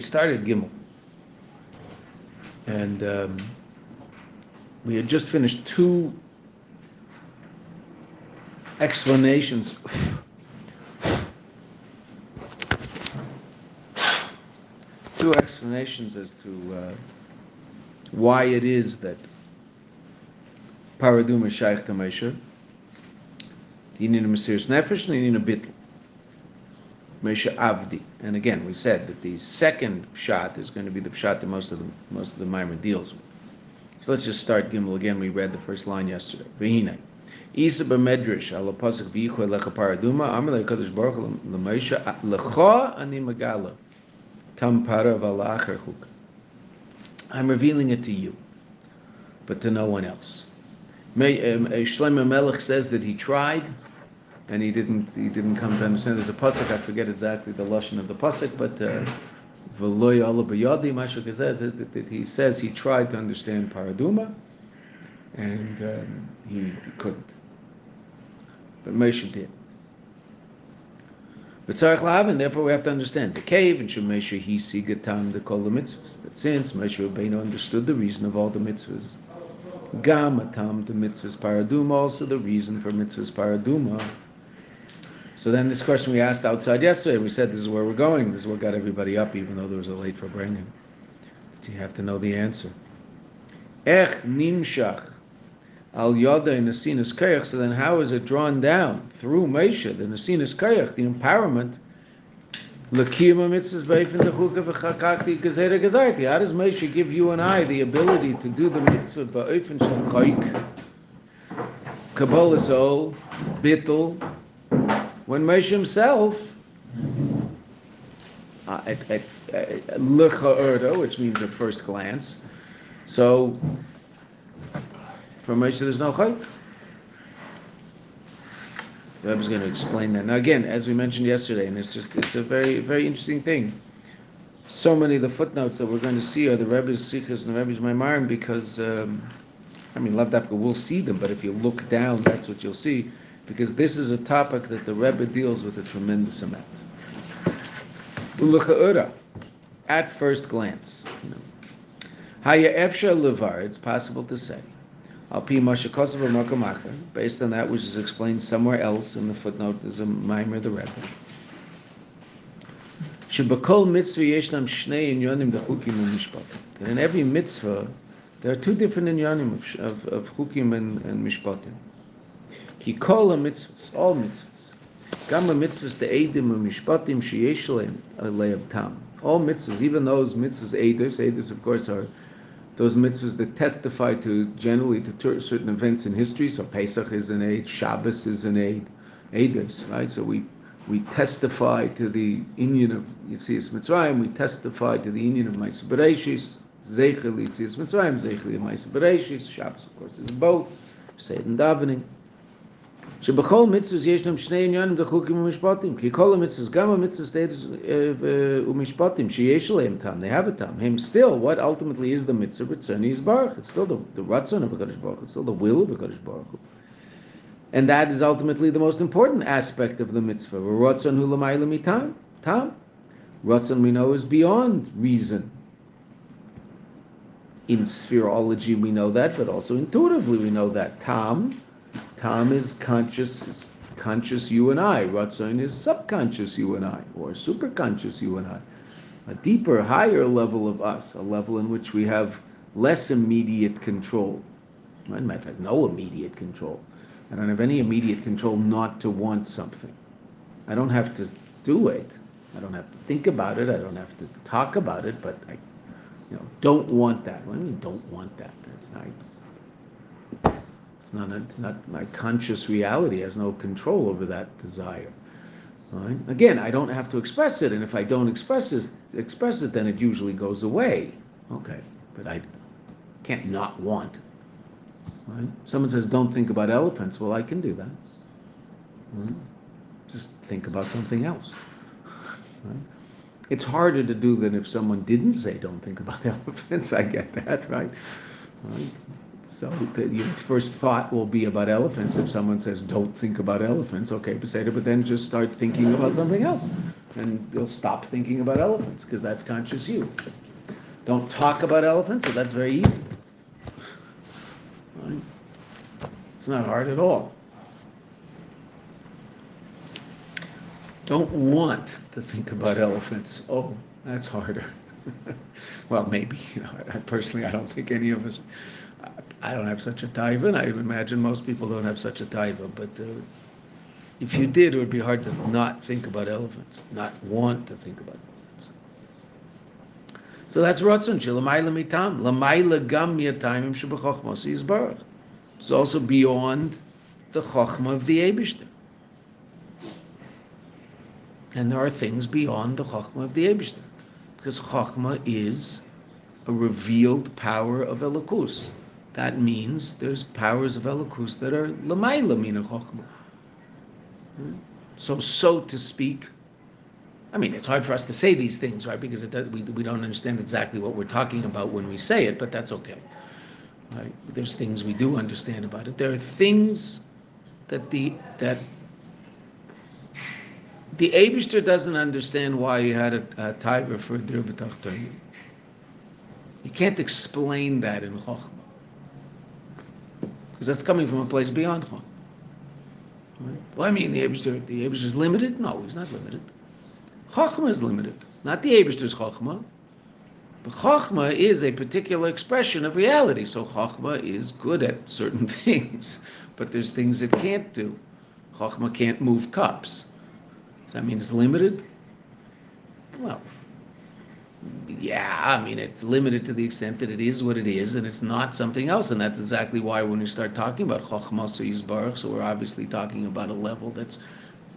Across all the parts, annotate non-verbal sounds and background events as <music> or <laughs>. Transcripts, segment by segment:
we started Gimel. And um, we had just finished two explanations. two explanations as to uh, why it is that Paraduma is Shaykh to Moshe. You need a Mesiris Nefesh and you need a Bitl. Moshe Avdi. And again, we said that the second shot is going to be the shot that most of the most of the Mimer deals with. So let's just start Gimel again. We read the first line yesterday. Vehine. Isa b'medrash al pasuk v'yichu elecha paraduma le'kadosh baruch l'moshe lecha ani magala tam para v'alacher chuk. I'm revealing it to you, but to no one else. Um, Shlomo Melech says that he tried, and he didn't. He didn't come to understand. There's a pasuk. I forget exactly the lashon of the pasuk, but v'loy ala b'yadi mashuk that he says he tried to understand paraduma, and um, he couldn't. But Moshe did. But Tzarech Lavan, therefore we have to understand the cave and Shemesha he sigatam the kol the mitzvahs. That since Moshe Rabbeinu understood the reason of all the mitzvahs, gamatam the mitzvahs paraduma, also the reason for mitzvahs paraduma. So then this question we asked outside yesterday, we said this is where we're going. This is what got everybody up, even though there was a late for bringing. But you have to know the answer. Ech nimshach al yoda in Nasinas Kayach, so then how is it drawn down through Moshe, the Nasinas Kayach, the empowerment? Lakiyama mitzvahs beifin the chukah v'chakakti gazera gazarti. How does Moshe give you and I the ability to do the mitzvah ba'ofen shel chayik? Kabbalah soul, bittel, when Moshe himself, uh, at, at, at, which means at first glance, so for Moshe, there's no chayk. The is going to explain that. Now, again, as we mentioned yesterday, and it's just it's a very very interesting thing. So many of the footnotes that we're going to see are the Rebbe's Sikhs and the Rebbe's Maimarim because, um, I mean, Lavdafka will see them, but if you look down, that's what you'll see, because this is a topic that the Rebbe deals with a tremendous amount. At first glance, Haya Efsha Levar, it's possible to say al pi mashakos v'markamachen, based on that which is explained somewhere else in the footnote, there's a mimer the Rebbe. Shebakol mitzvah yeshnam shnei inyonim dechukim u'mishpatim. And in every mitzvah, there are two different inyonim of, of, of and, and mishpatim. Ki kol mitzvahs, all mitzvahs. Gama mitzvahs the eidim u'mishpatim sheyesh le'av tam. All mitzvahs, even those mitzvahs eidos, eidos of course are those mitzvahs that testify to generally to certain events in history. So Pesach is an aid, Shabbos is an aid, Eidos, right? So we we testify to the union of Yitzias Mitzrayim. We testify to the union of Ma'aser Bereshis, Zeichel Yitzias Mitzrayim, Zeichel Ma'aser Bereshis. Shabbos, of course, is both. It in davening. שבכל מצווה יש להם שני עניינים דחוקים ומשפטים, כי כל המצווה, גם המצווה סטטוס ומשפטים, שיש להם טעם, they have a טעם, הם still, what ultimately is the mitzvah, רצון יזברך, it's still the, the רצון of ברוך הוא, it's still the will of ברוך הוא. And that is ultimately the most important aspect of the mitzvah. Ratzon hu l'mayla mitam, tam. Ratzon we know is beyond reason. In spherology we know that, but also intuitively we know that. Tam Tam is conscious, conscious you and I. Ratzon is subconscious you and I, or superconscious you and I. A deeper, higher level of us, a level in which we have less immediate control. Matter of fact, no immediate control. I don't have any immediate control not to want something. I don't have to do it. I don't have to think about it. I don't have to talk about it. But I, you know, don't want that. What do you mean don't want that? That's not. It's not, it's not my conscious reality has no control over that desire. Right? Again, I don't have to express it, and if I don't express it, express it, then it usually goes away. Okay, but I can't not want. Right? Someone says, "Don't think about elephants." Well, I can do that. Right? Just think about something else. Right? It's harder to do than if someone didn't say, "Don't think about <laughs> elephants." I get that, right? right? So the, your first thought will be about elephants. If someone says, "Don't think about elephants," okay, but but then just start thinking about something else. and you'll stop thinking about elephants because that's conscious you. Don't talk about elephants, so that's very easy. Right? It's not hard at all. Don't want to think about elephants. Oh, that's harder. <laughs> well, maybe. You know, personally, I don't think any of us. I don't have such a taiva, and I imagine most people don't have such a taiva. But uh, if you did, it would be hard to not think about elephants, not want to think about elephants. So that's Ratzon Mitam. Lamayla Gam Yisbarach. It's also beyond the Chachma of the Abishter. And there are things beyond the Chachma of the Abishter. Because Chachma is a revealed power of Elokus. That means there's powers of Elokus that are Lamayla Mina Chachma. So, so to speak, I mean, it's hard for us to say these things, right? Because does, we, we don't understand exactly what we're talking about when we say it, but that's okay. Right? There's things we do understand about it. There are things that the that the Abishter doesn't understand why he had a, a tiger for a dir You can't explain that in Chochmah. Because that's coming from a place beyond Chochmah. Right? Well, I mean, the Abishter, the Abishter is limited? No, he's not limited. Chochmah is limited, not the Abishter's Chochmah. But Chochmah is a particular expression of reality. So Chochmah is good at certain <laughs> things, but there's things it can't do. Chochmah can't move cups. Does that mean it's limited? Well, yeah, I mean, it's limited to the extent that it is what it is, and it's not something else. And that's exactly why when we start talking about Chochmas Yisbarach, so we're obviously talking about a level that's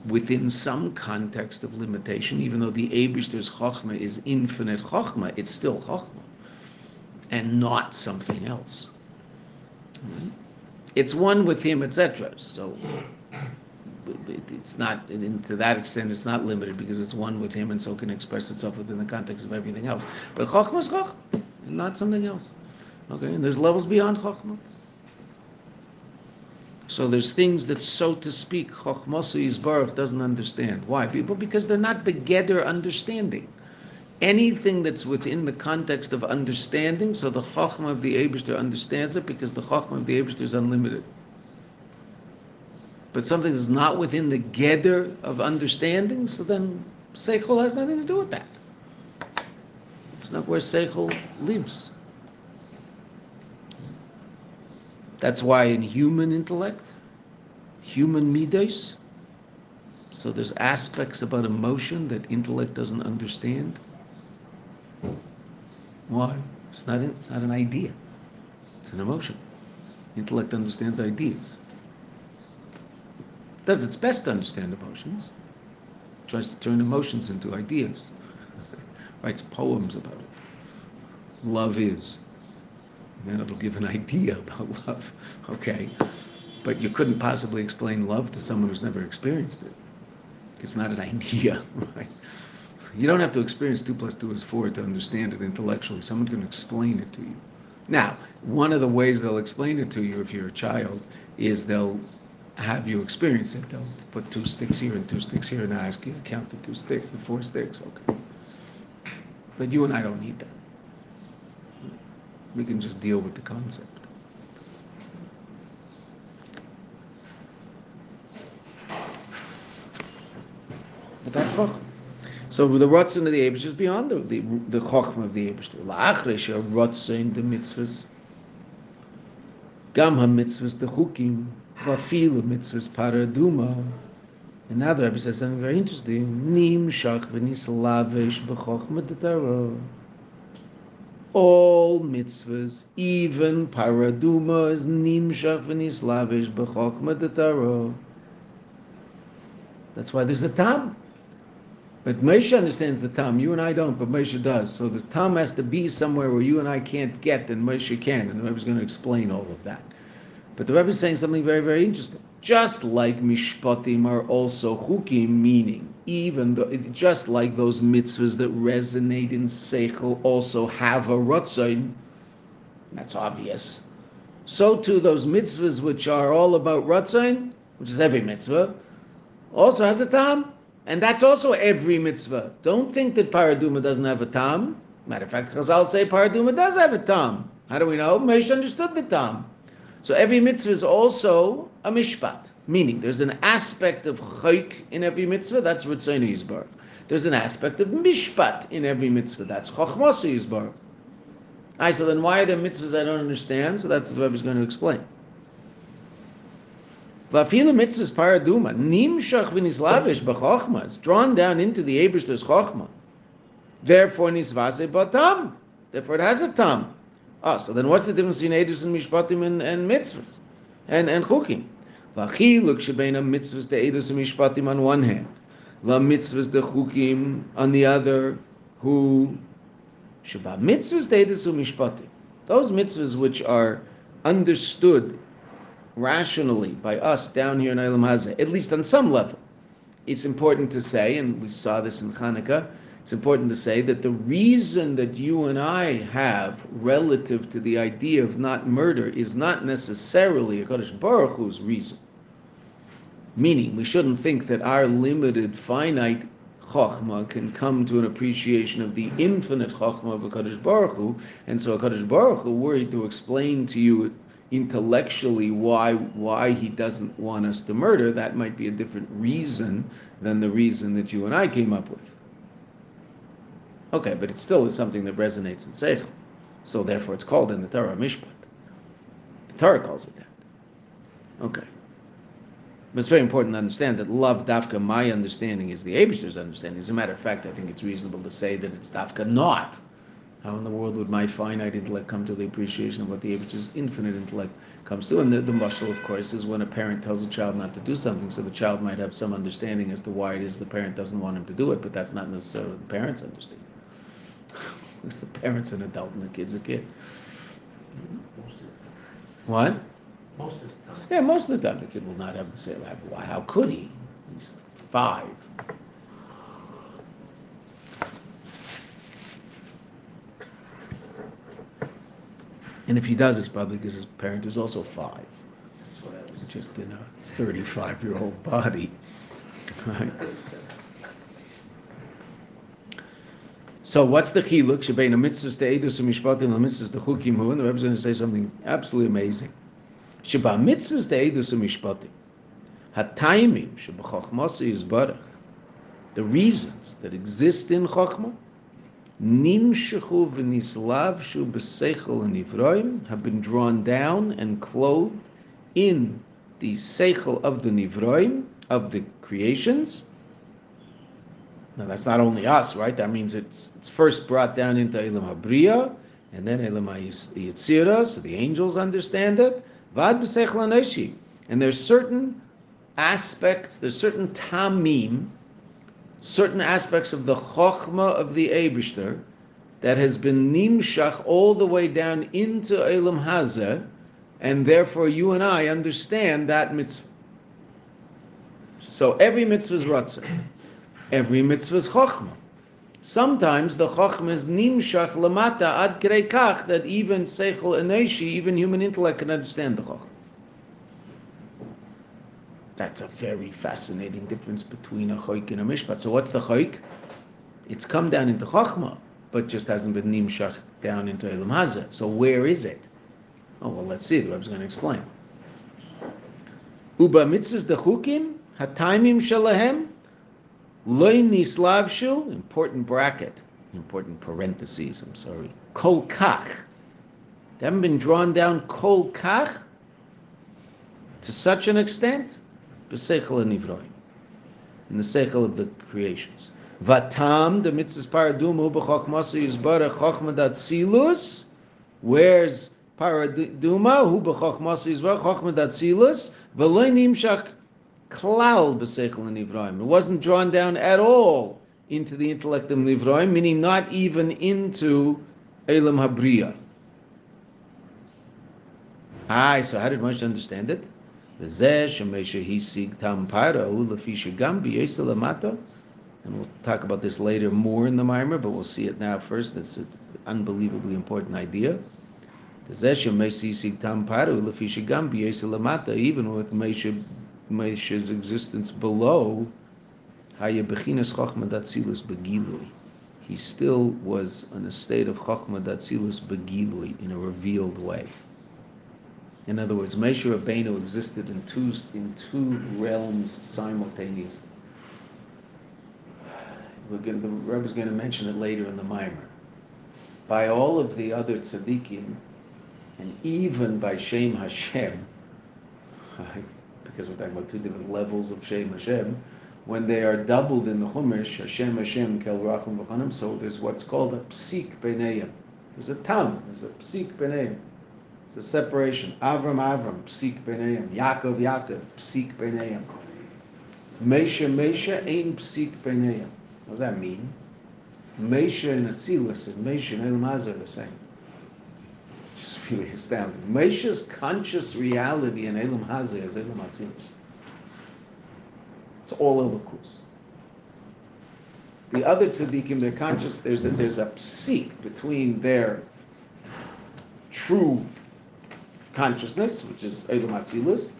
within some context of limitation, even though the Abishter's Chochma is infinite Chochma, it's still Chochma, and not something else. It's one with him, etc. So it's not to that extent it's not limited because it's one with him and so can express itself within the context of everything else. But chokhmah is chokhmah not something else. Okay? And there's levels beyond chokhmah. So there's things that so to speak chokhmasu yisbarach doesn't understand. Why? People because they're not begeder understanding. Anything that's within the context of understanding so the chokhmah of the Abishter understands it because the chokhmah of the Abishter is unlimited but something that's not within the geder of understanding, so then seichel has nothing to do with that. It's not where seichel lives. That's why in human intellect, human midos, so there's aspects about emotion that intellect doesn't understand. Why? It's not, it's not an idea. It's an emotion. Intellect understands ideas does its best to understand emotions, tries to turn emotions into ideas, <laughs> writes poems about it. Love is. And then it'll give an <laughs> idea about love. Okay. But you couldn't possibly explain love to someone who's never experienced it. It's not an <laughs> idea, right? You don't have to experience 2 plus 2 is 4 to understand it intellectually. Someone can explain it to you. Now, one of the ways they'll explain it to you if you're a child is they'll have you experienced it. They'll put two sticks here and two sticks here and I ask you to count the two sticks, the four sticks. Okay. But you and I don't need that. We can just deal with the concept. But that's Chacham. So the Ratzin of the Abish is beyond the, the, the of the Abish. La'achresh, Ratzin, the mitzvahs. Gam ha-mitzvahs, the chukim. Vafilu mitzvahs paraduma. And now the Rebbe says something very interesting. Nim shach v'nislavish b'chochma All mitzvahs, even paraduma, is nim shach v'nislavish b'chochma That's why there's a tam. But Moshe understands the tam. You and I don't, but Moshe does. So the tam has to be somewhere where you and I can't get, and Moshe can. And Rebbe is going to explain all of that. But the Rebbe is saying something very, very interesting. Just like mishpatim are also chukim, meaning even though, just like those mitzvahs that resonate in seichel also have a rotzain, that's obvious. So too those mitzvahs which are all about rotzain, which is every mitzvah, also has a tam. And that's also every mitzvah. Don't think that paraduma doesn't have a tam. Matter of fact, Chazal say paraduma does have a tam. How do we know? Moshe understood the tam. So every mitzvah is also a mishpat, meaning there's an aspect of chayk in every mitzvah. That's Ritzayna Yisbar. There's an aspect of mishpat in every mitzvah. That's chokhmasa Yisbar. I so then why are there mitzvahs I don't understand? So that's what the Rebbe is going to explain. Vafila mitzvahs paraduma nimshach v'nislavish b'chokhma. It's drawn down into the Ebershter's chokhma. Therefore nisvase batam. Therefore it has a tam. Ah, so then what's the difference between edus and mishpatim and, and mitzvahs and and chukim? V'achiluk shebeina mitzvahs the edus and mishpatim on one hand, la mitzvahs the chukim on the other, who sheba mitzvahs the edus and mishpatim. Those mitzvahs which are understood rationally by us down here in Eilam Hazeh, at least on some level, it's important to say, and we saw this in Hanukkah, it's important to say that the reason that you and I have relative to the idea of not murder is not necessarily a Kodesh Baruch Hu's reason. Meaning, we shouldn't think that our limited, finite Chokhmah can come to an appreciation of the infinite Chokhmah of a Kodesh Baruch Hu, and so a Kodesh Baruch Hu worried to explain to you intellectually why why he doesn't want us to murder, that might be a different reason than the reason that you and I came up with. Okay, but it still is something that resonates in Seichel. So therefore it's called in the Torah Mishpat. The Torah calls it that. Okay. But it's very important to understand that love dafka, my understanding, is the Abishter's understanding. As a matter of fact, I think it's reasonable to say that it's dafka not how in the world would my finite intellect come to the appreciation of what the Abish's infinite intellect comes to? And the, the muscle, of course, is when a parent tells a child not to do something, so the child might have some understanding as to why it is the parent doesn't want him to do it, but that's not necessarily the parent's understanding. Because the parent's an adult and the kid's a kid. What? Most of the time. Yeah, most of the time the kid will not have the same. Why? How could he? He's five. And if he does, it's probably because his parent is also five, That's what I was. just in a 35 year old body. <laughs> Right? So what's the chiluk? Shebein mitzvahs to edus and mishpatim and mitzvahs to chukim hu. And the Rebbe's going to say something absolutely amazing. Sheba mitzvahs to edus and mishpatim. Hataimim sheba chokhmasa yizbarach. The reasons that exist in chokhmah nimshechu v'nislavshu b'seichel and nivroim have been drawn down and clothed in the seichel of the nivroim of the creations. Now that's not only us, right? That means it's it's first brought down into Elam Habriya, and then Elam Yitzira, so the angels understand it. Vad aneshi, and there's certain aspects, there's certain tamim, certain aspects of the chokhmah of the Eibishter that has been nimshach all the way down into Elam Hazeh, and therefore you and I understand that mitzvah. So every mitzvah is ratzah. Every mitzvah is chokhmah. Sometimes the chokhmah is nimshach lamata ad kach that even seichel eneshi, even human intellect can understand the chokhmah. That's a very fascinating difference between a choik and a mishpat. So what's the choik? It's come down into chokhmah, but just hasn't been nimshach down into elam hazeh. So where is it? Oh well, let's see. The Rebbe's going to explain. Uba mitzvahs the chukim hataimim shalahem loy nislavshu important bracket, important parentheses. I'm sorry. Kol kach. They haven't been drawn down kol kach to such an extent. B'seichel nivroim. In the seichel of the creations. Vatam, the mitzvahs paradumu b'chokhmasa yizbarach chokhmah dat silus. Where's paraduma? Hu b'chokhmasa yizbarach chokhmah dat silus. V'loy nimshach klal b'seichel and. It wasn't drawn down at all into the intellect of nivraim, meaning not even into elam habriya. Hi. so how did Moshe understand it? And we'll talk about this later more in the Mimer, but we'll see it now first. It's an unbelievably important idea. Even with Mesha Moshe's existence below Haya bechinas chokhmah datzilus begilui. He still was in a state of chokhmah datzilus begilui, in a revealed way. In other words, Moshe Rabbeinu existed in two, in two realms simultaneously. We're going to, the Rebbe's going to mention it later in the Mimer. By all of the other tzaddikim, and even by Shem Hashem, <laughs> because we're talking about two different levels of Shem Hashem, when they are doubled in the Chumash, Hashem Hashem Kel Rachum V'chanim, so there's what's called a psik b'neim. There's a tam, there's a psik b'neim. It's a separation. Avram Avram, psik b'neim. Yaakov Yaakov, psik b'neim. Mesha Mesha, ein psik b'neim. What does that mean? Mesha and Atzilus and Mesha and Elam are the same. Just really astounding. Mesha's conscious reality in Elam Hazeh is Elam Atzilus. It's all Elokus. The other tzaddikim, they're conscious, there's a, there's a between their true consciousness, which is Elam Atzilus,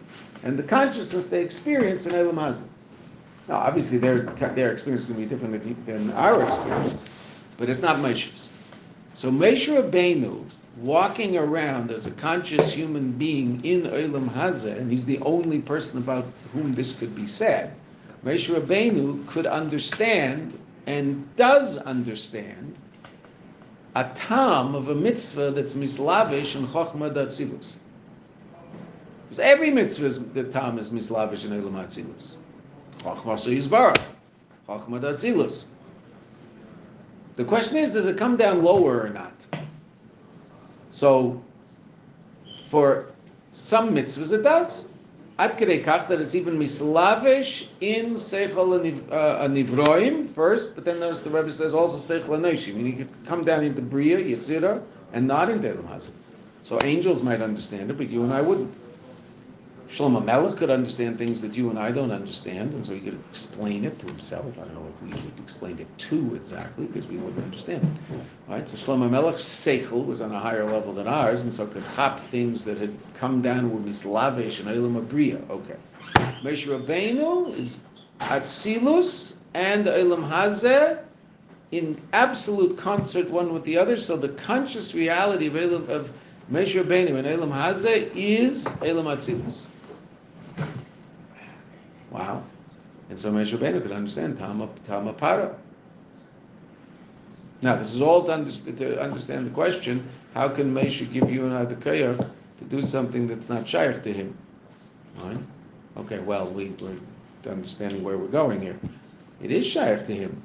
and the consciousness they experience in Elam Hazeh. Now, obviously, their, their experience is going to be different than our experience, but it's not Moshe's. So Moshe Rabbeinu, walking around as a conscious human being in Olam Hazeh, and he's the only person about whom this could be said, Moshe Rabbeinu could understand and does understand a tam of a mitzvah that's mislavish and chokhmah datzilus. Because every mitzvah, is, the tam is mislavish and elam atzilus. Chokhmah so yizbarach, chokhmah datzilus. The question is, does it come down lower or not? So, for some mitzvahs it does. Kedei kach that it's even mislavish in seichel anivroim uh, first, but then there's the Rebbe says also seichel anoshim. Meaning you could come down into bria, yitzira, and not into elam hazim. So angels might understand it, but you and I wouldn't. Shlomo Melech could understand things that you and I don't understand, and so he could explain it to himself. I don't know if we would explain it to exactly, because we wouldn't understand it. Right? So Shlomo Melech's seichel was on a higher level than ours, and so could hop things that had come down with mislavish and elam abriya. Okay. Moshe Rabbeinu is atzilus and elam hazeh in absolute concert one with the other. So the conscious reality of elam of Rabbeinu and elam hazeh is elam atzilus. Wow. And so Moshe Rabbeinu could understand Tama, Tama Para. Now, this is all to, understand, to understand the question, how can Moshe give you another koyach to do something that's not shaykh to him? Right? Okay, well, we, we're understanding where we're going here. It is shaykh to him.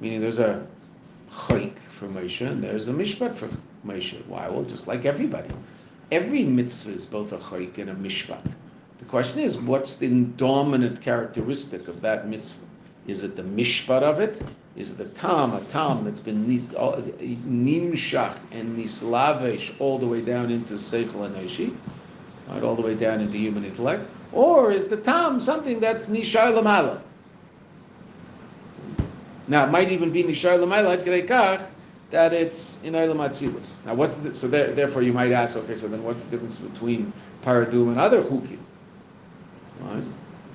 Meaning there's a chayk for Moshe and there's a mishpat for Moshe. Why? Well, just like everybody. Every mitzvah is both a chayk and a mishpat. The question is, what's the dominant characteristic of that mitzvah? Is it the mishpat of it? Is it the tam, a tam that's been nimshach and nislavesh all the way down into seichel and right, all the way down into human intellect? Or is the tam something that's nishar lamala? Now, it might even be nishar lamala at that it's in Olam. Now, what's the, so there, therefore you might ask, okay, so then what's the difference between paradum and other chukim? Right?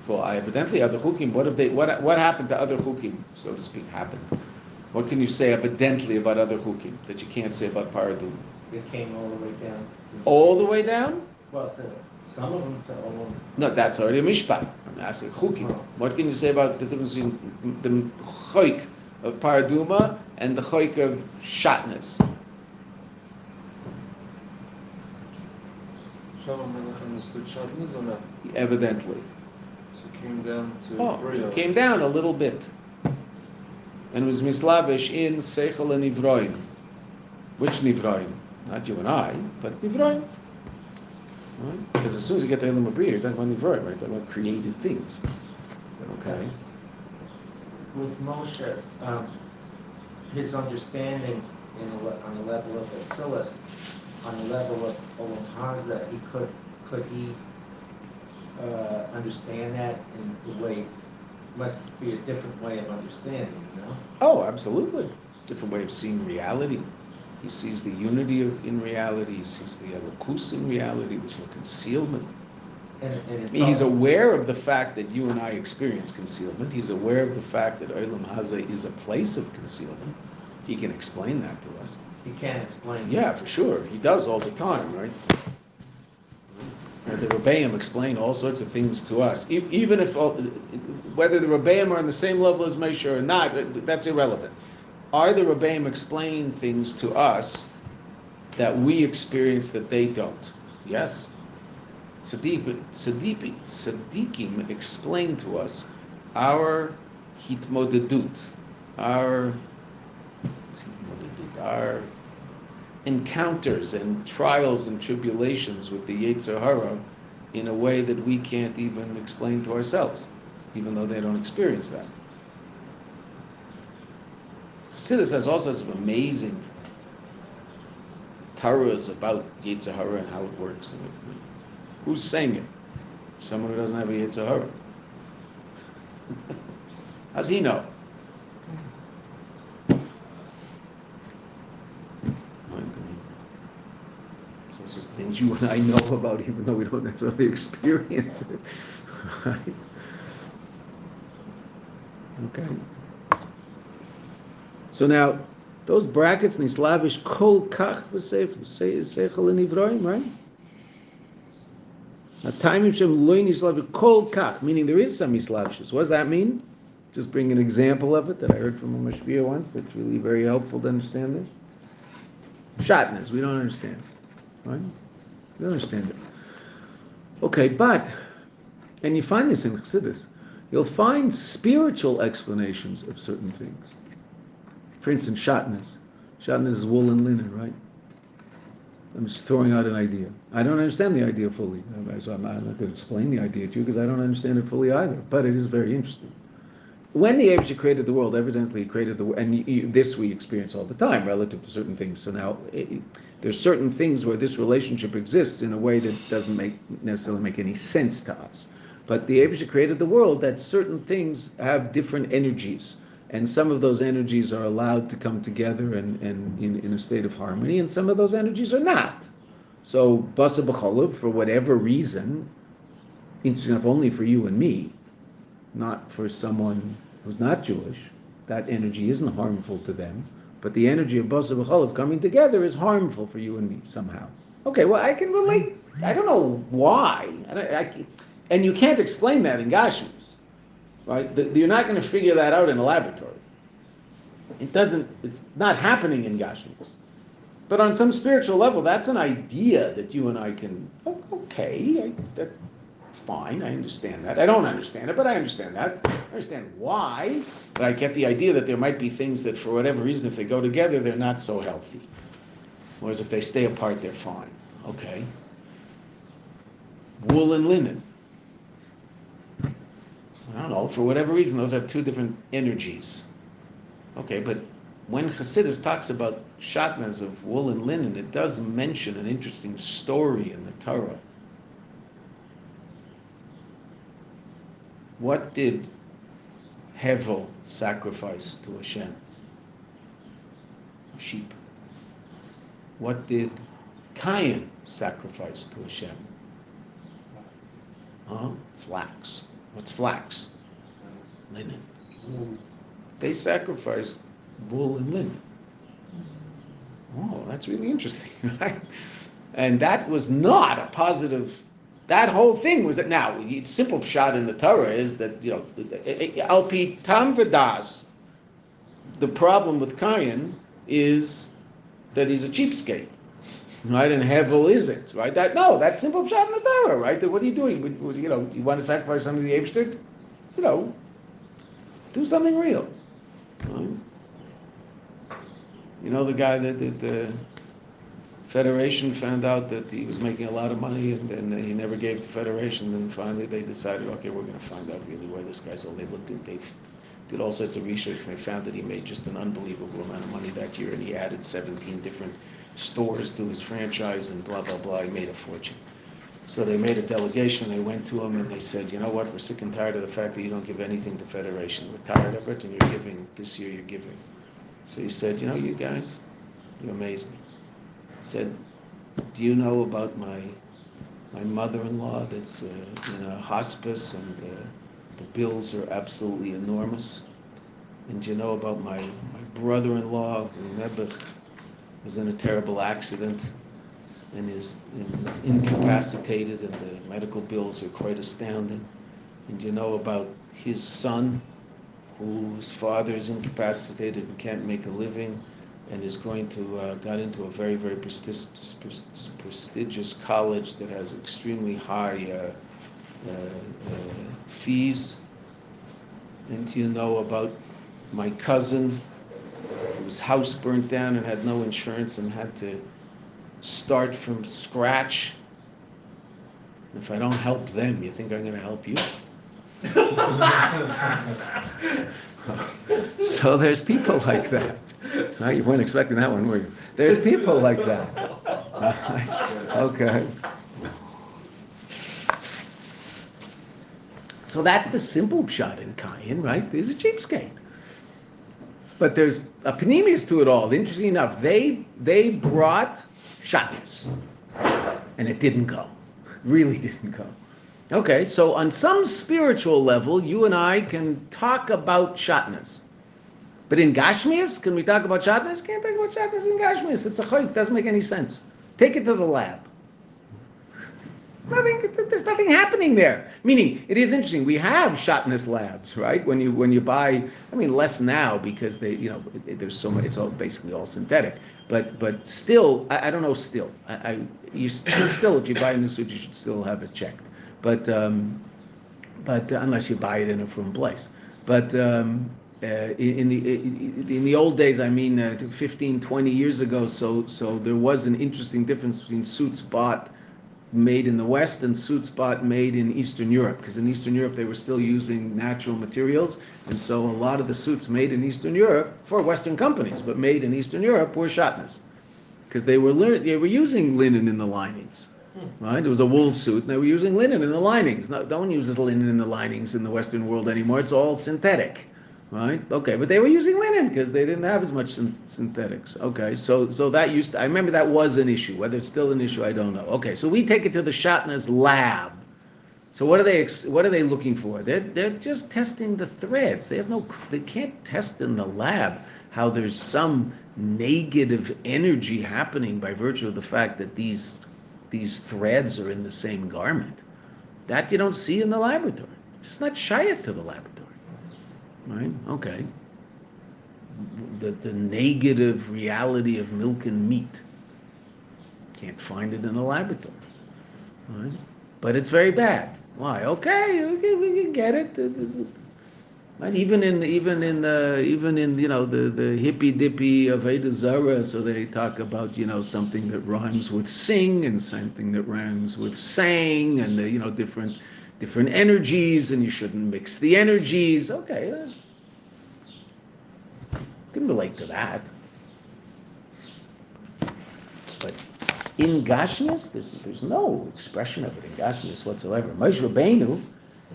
For evidently other chukim, what have they? What what happened to other chukim, so to speak? Happened. What can you say evidently about other chukim that you can't say about paradum? It came all the way down. to- All the way down? Well, to, some of them to all, No, that's already a mishpat. I'm asking chukim. Oh. What can you say about the difference between the choik of paraduma and the choik of shatnez? Shlomo Melech understood Shatnez or not? Evidently. So it came down to Oh, Bria. it came down a little bit. And was mislavish in Seichel and Nivroim. Which Nivroim? Not you and I, but Nivroim. Right? Because as soon as you get to Elam Abriya, you're talking about Nivroim, right? You're talking about created things. Okay. with Moshe, um, his understanding in on the level of Atsilis, on the level of Olam Haza, he could, could he, uh, understand that in the way, must be a different way of understanding, you know? Oh, absolutely. Different way of seeing reality. He sees the unity of, in reality. He sees the elokus in reality. There's no concealment. And, and. I mean, he's aware of the fact that you and I experience concealment. He's aware of the fact that Olam Haza is a place of concealment. He can explain that to us. He can't explain. Yeah, for sure. He does all the time, right? And the Rebbeim explain all sorts of things to us. E- Even if, all- whether the Rebbeim are on the same level as Moshe or not, that's irrelevant. Are the Rebbeim explain things to us that we experience that they don't? Yes. Tzaddik, tzaddik, tzaddikim explain to us our hitmodedut, our our encounters and trials and tribulations with the Yetzer Hara in a way that we can't even explain to ourselves, even though they don't experience that. Chassidus has all sorts of amazing Torahs about Yetzer Hara and how it works. Who's saying it? Someone who doesn't have a Yetzer Hara. <laughs> How's he know? So it's just things you and I know about, even though we don't necessarily <laughs> experience it. Right? Okay. So now, those brackets in the Slavish kol kach v'seif seichel in Ivroim, right? Now, time shem loin Slavish kol kach, meaning there is some Islavshus. What does that mean? Just bring an example of it that I heard from a mashpia once. That's really very helpful to understand this. Shatnez, we don't understand, right? Don't understand it. Okay, but and you find this in Chassidus. You'll find spiritual explanations of certain things. For instance, shatnez. Shatnez is wool and linen, right? I'm just throwing out an idea. I don't understand the idea fully, so I'm not going to explain the idea to you because I don't understand it fully either. But it is very interesting. When the Abishah created the world, evidently he created the world, and you, you, this we experience all the time relative to certain things. So now it, there's certain things where this relationship exists in a way that doesn't make necessarily make any sense to us. But the Abishah created the world that certain things have different energies and some of those energies are allowed to come together and, and in, in a state of harmony, and some of those energies are not. So, Basa for whatever reason, interesting enough only for you and me, not for someone who's not Jewish, that energy isn't harmful to them, but the energy of Basa B'cholav coming together is harmful for you and me somehow. Okay, well, I can relate. I don't know why. I, I, and you can't explain that in Gashmis right? You're not going to figure that out in a laboratory. It doesn't. It's not happening in Gashmis. But on some spiritual level, that's an idea that you and I can. Okay, I, that, fine. I understand that. I don't understand it, but I understand that. I understand why. But I get the idea that there might be things that, for whatever reason, if they go together, they're not so healthy. Whereas if they stay apart, they're fine. Okay. Wool and linen. I don't know, for whatever reason, those have two different energies. Okay, but when Hasidus talks about shatnas of wool and linen, it does mention an interesting story in the Torah. What did Hevel sacrifice to Hashem? A sheep. What did Cain sacrifice to Hashem? Huh? Flax. What's flax? Linen. They sacrificed wool and linen. Oh, that's really interesting, <laughs> right? And that was not a positive. That whole thing was that now simple shot in the Torah is that you know eh, eh, alpi tam vadas. The problem with Cain is that he's a cheapskate right? And Hevel isn't, right? That no, that's simple shot in the Torah, right? That what are you doing? You know, you want to sacrifice something to the Abster? You know, do something real. Right? You know, the guy that, that the Federation found out that he was making a lot of money and, and he never gave to Federation. And finally, they decided, okay, we're going to find out really where this guy's. So they looked they did all sorts of research, and they found that he made just an unbelievable amount of money that year, and he added 17 different stores to his franchise and blah blah blah. He made a fortune. So they made a delegation. They went to him and they said, "You know what? We're sick and tired of the fact that you don't give anything to Federation. We're tired of it, and you're giving this year. You're giving." So he said, "You know, you guys, you amaze me." Said, "Do you know about my my mother-in-law that's uh, in a hospice, and uh, the bills are absolutely enormous. And you know about my, my brother-in-law, who never was in a terrible accident and is, and is incapacitated, and the medical bills are quite astounding. And you know about his son, whose father is incapacitated and can't make a living, and is going to uh, got into a very very prestigious, prestigious college that has extremely high uh, uh, uh, fees. And you know about my cousin whose house burnt down and had no insurance and had to start from scratch. If I don't help them, you think I'm going to help you? <laughs> <laughs> so there's people like that. You weren't expecting that one, were you? There's people like that. <laughs> okay. So that's the simple shot in Kayan, right? There's a cheapskate. But there's a panemius to it all. Interesting enough, they they brought shatnez, and it didn't go. Really <laughs> didn't go. Okay, so on some spiritual level, you and I can talk about shatnez. But in Gashmias, can we talk about shatnez? Can't talk about shatnez in Gashmias. It's a chayk. Doesn't make any sense. Take it to the lab. Nothing. There's nothing happening there. Meaning, it is interesting. We have shatnez labs, right? When you when you buy, I mean, less now because they, you know, there's so much. It's all basically all synthetic. But but still, I, I don't know. Still, I, I you still, if you buy a new suit, you should still have it checked but um, but uh, unless you buy it in a from place. But um, uh, in the in the old days, I mean, uh, 15, 20 years ago, so so there was an interesting difference between suits bought made in the West and suits bought made in Eastern Europe, because in Eastern Europe they were still using natural materials, and so a lot of the suits made in Eastern Europe for Western companies, but made in Eastern Europe were shatnez, because they were they were using linen in the linings. Right? It was a wool suit, and they were using linen in the linings. No, no one uses linen in the linings in the Western world anymore. It's all synthetic. Right? Okay, but they were using linen because they didn't have as much syn- synthetics. Okay, so so that used to, I remember that was an issue. Whether it's still an issue, I don't know. Okay, so we take it to the Shatnez lab. So what are they what are they looking for? They're they're just testing the threads. They have no they can't test in the lab how there's some negative energy happening by virtue of the fact that these these threads are in the same garment. That you don't see in the laboratory. It's not shayat to the laboratory. Right? Okay. The, the negative reality of milk and meat. Can't find it in the laboratory. Right? But it's very bad. Why? Okay, we can get it. And even in even in the even in you know the the hippy dippy of Ada Zara, so they talk about you know something that rhymes with sing and something that rhymes with sang, and the you know different different energies, and you shouldn't mix the energies. Okay, uh, can relate to that. But in Gashmias, there's, there's no expression of it in Gashmias whatsoever. Moshe Rabbeinu,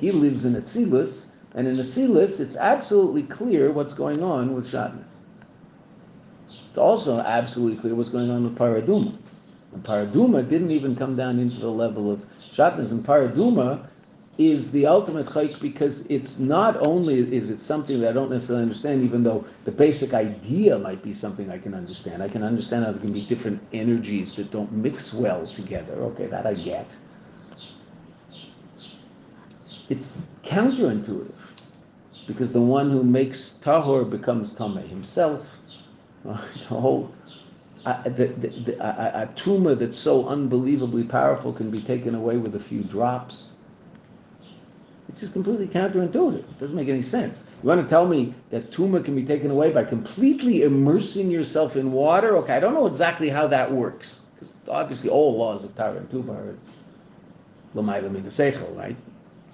he lives in Atzilus, and in Atzilus, it's absolutely clear what's going on with Shatnez. It's also absolutely clear what's going on with Paraduma. And Paraduma didn't even come down into the level of Shatnas. And Paraduma is the ultimate chayk because it's not only is it something that I don't necessarily understand, even though the basic idea might be something I can understand. I can understand how there can be different energies that don't mix well together. Okay, that I get. It's counterintuitive because the one who makes tahor becomes tameh himself. <laughs> The whole a, a tumor that's so unbelievably powerful can be taken away with a few drops. It's just completely counterintuitive. It doesn't make any sense. You want to tell me that tumor can be taken away by completely immersing yourself in water? Okay, I don't know exactly how that works because obviously all laws of Tara and Tuba are l'mayla min seichel, right?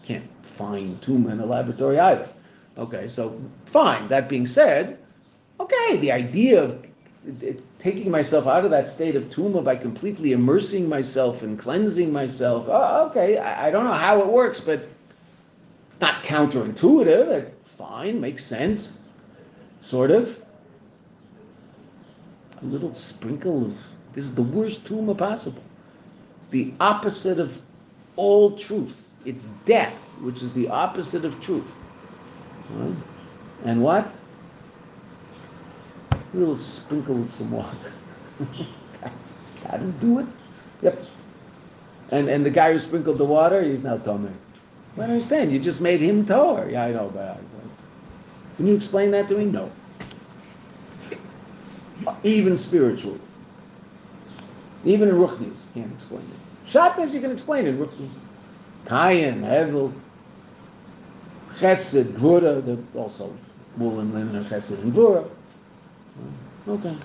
Can't find tumor in a laboratory either. Okay, so fine. That being said, okay, the idea of taking myself out of that state of tuma by completely immersing myself and cleansing myself. Oh, okay, I, I, don't know how it works, but it's not counterintuitive. It, fine, makes sense, sort of. A little sprinkle of this is the worst tuma possible. It's the opposite of all truth. It's death, which is the opposite of truth. Right? And what? A little sprinkle of some water. <laughs> To do it. Yep. And and the guy who sprinkled the water, he's now Tomer. I understand. You just made him taller. Yeah, I know, but I, can you explain that to me? No. <laughs> Even spiritually. Even in Ruchnis, can't explain it. Shabbos, you can explain it. Ruchnis. Kayan, Hevel, Chesed, Gvura, they're also wool and linen are Chesed and Gvura. Okay.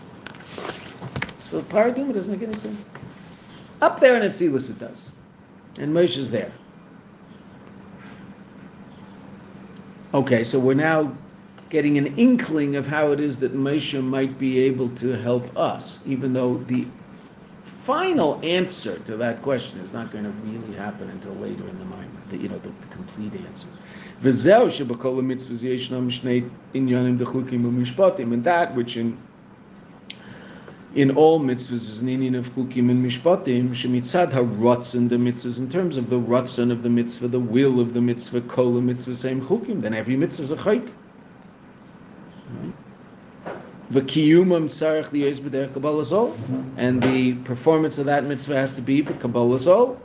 So Paraduma doesn't make any sense. Up there in Atzilus it does. And Moshe's there. Okay, so we're now getting an inkling of how it is that Moshe might be able to help us, even though the final answer to that question is not going to really happen until later in the mind, the, you know, the, the complete answer. And that which in in all mitzvahs is an Indian of chukim and mishpatim, shemitzad ha-rotzen the mitzvahs, in terms of the rotzen of the mitzvah, the will of the mitzvah, kol the mitzvah, same chukim, then every mitzvah is a chayk. V'kiyumam sarach liyez b'derech kabbalah sol, and the performance of that mitzvah has to be kabbalah sol.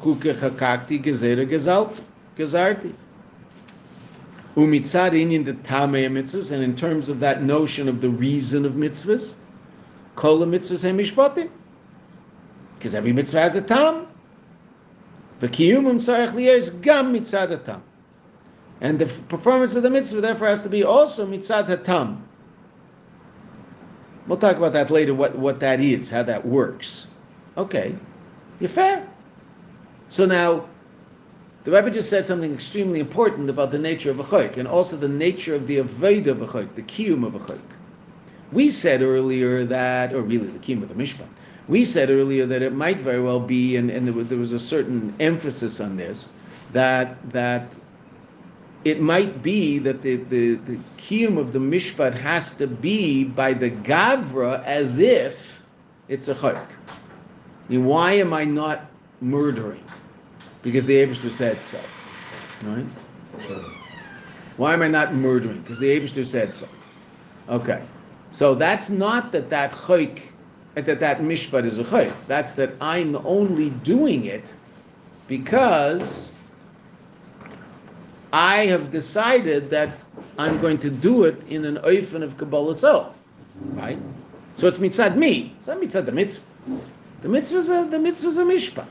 Chuke chakakti gezera gezalt, gezarti. Umitzad inyan the tamei mitzvahs, and in terms of that notion of the reason of mitzvahs, kol mitzvahs mishpatim, because every mitzvah has a tam. V'kiyumam sarach liyez gam mitzad tam. And the performance of the mitzvah therefore has to be also mitzad hatam. We'll talk about that later, what, what that is, how that works. Okay, you're fair. So now, the Rebbe just said something extremely important about the nature of a chayk, and also the nature of the avodah of a chayk, the kiyum of a chayk. We said earlier that, or really the of the mishpat, we said earlier that it might very well be, and, and there, was, there was a certain emphasis on this, that that it might be that the, the, the kiyum of the mishpat has to be by the gavra as if it's a chayk. I mean, why am I not murdering? Because the Abishter said so. Right? Why am I not murdering? Because the Abishter said so. Okay. So that's not that that chayk, that that mishpat is a chayk. That's that I'm only doing it because I have decided that I'm going to do it in an oifen of Kabbalah self, right? So it's mitzad me. It's not mitzad the mitzvah. The mitzvah is a, the mitzvah is a mishpat.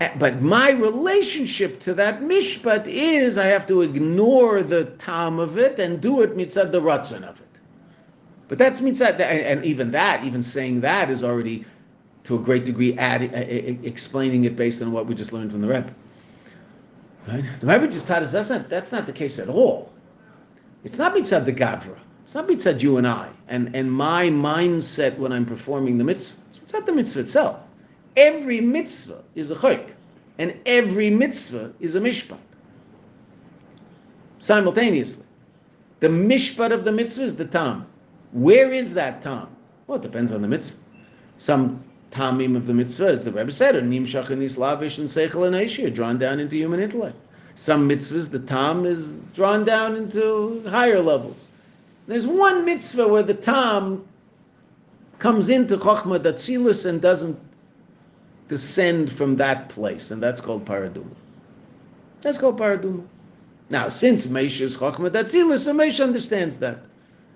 Eh, But my relationship to that mishpat is I have to ignore the tam of it and do it mitzad the ratzon of it. But that's mitzad, and even that, even saying that is already to a great degree explaining it based on what we just learned from the Rebbe. Right? The Rebbe just taught us that's not that's not the case at all. It's not mitzvah the gavra. It's not mitzvah you and I and and my mindset when I'm performing the mitzvah. It's not the mitzvah itself. Every mitzvah is a chayk, and every mitzvah is a mishpat. Simultaneously, the mishpat of the mitzvah is the tam. Where is that tam? Well, it depends on the mitzvah. Some tamim of the mitzvah, as the Rebbe said, are nimshach and islavish and seichel and Aishia, drawn down into human intellect. Some mitzvahs, the tam is drawn down into higher levels. There's one mitzvah where the tam comes into chokhmah datzilus and doesn't descend from that place, and that's called paraduma. That's called paraduma. Now, since Meisha is chokhmah datzilus, so Meisha understands that.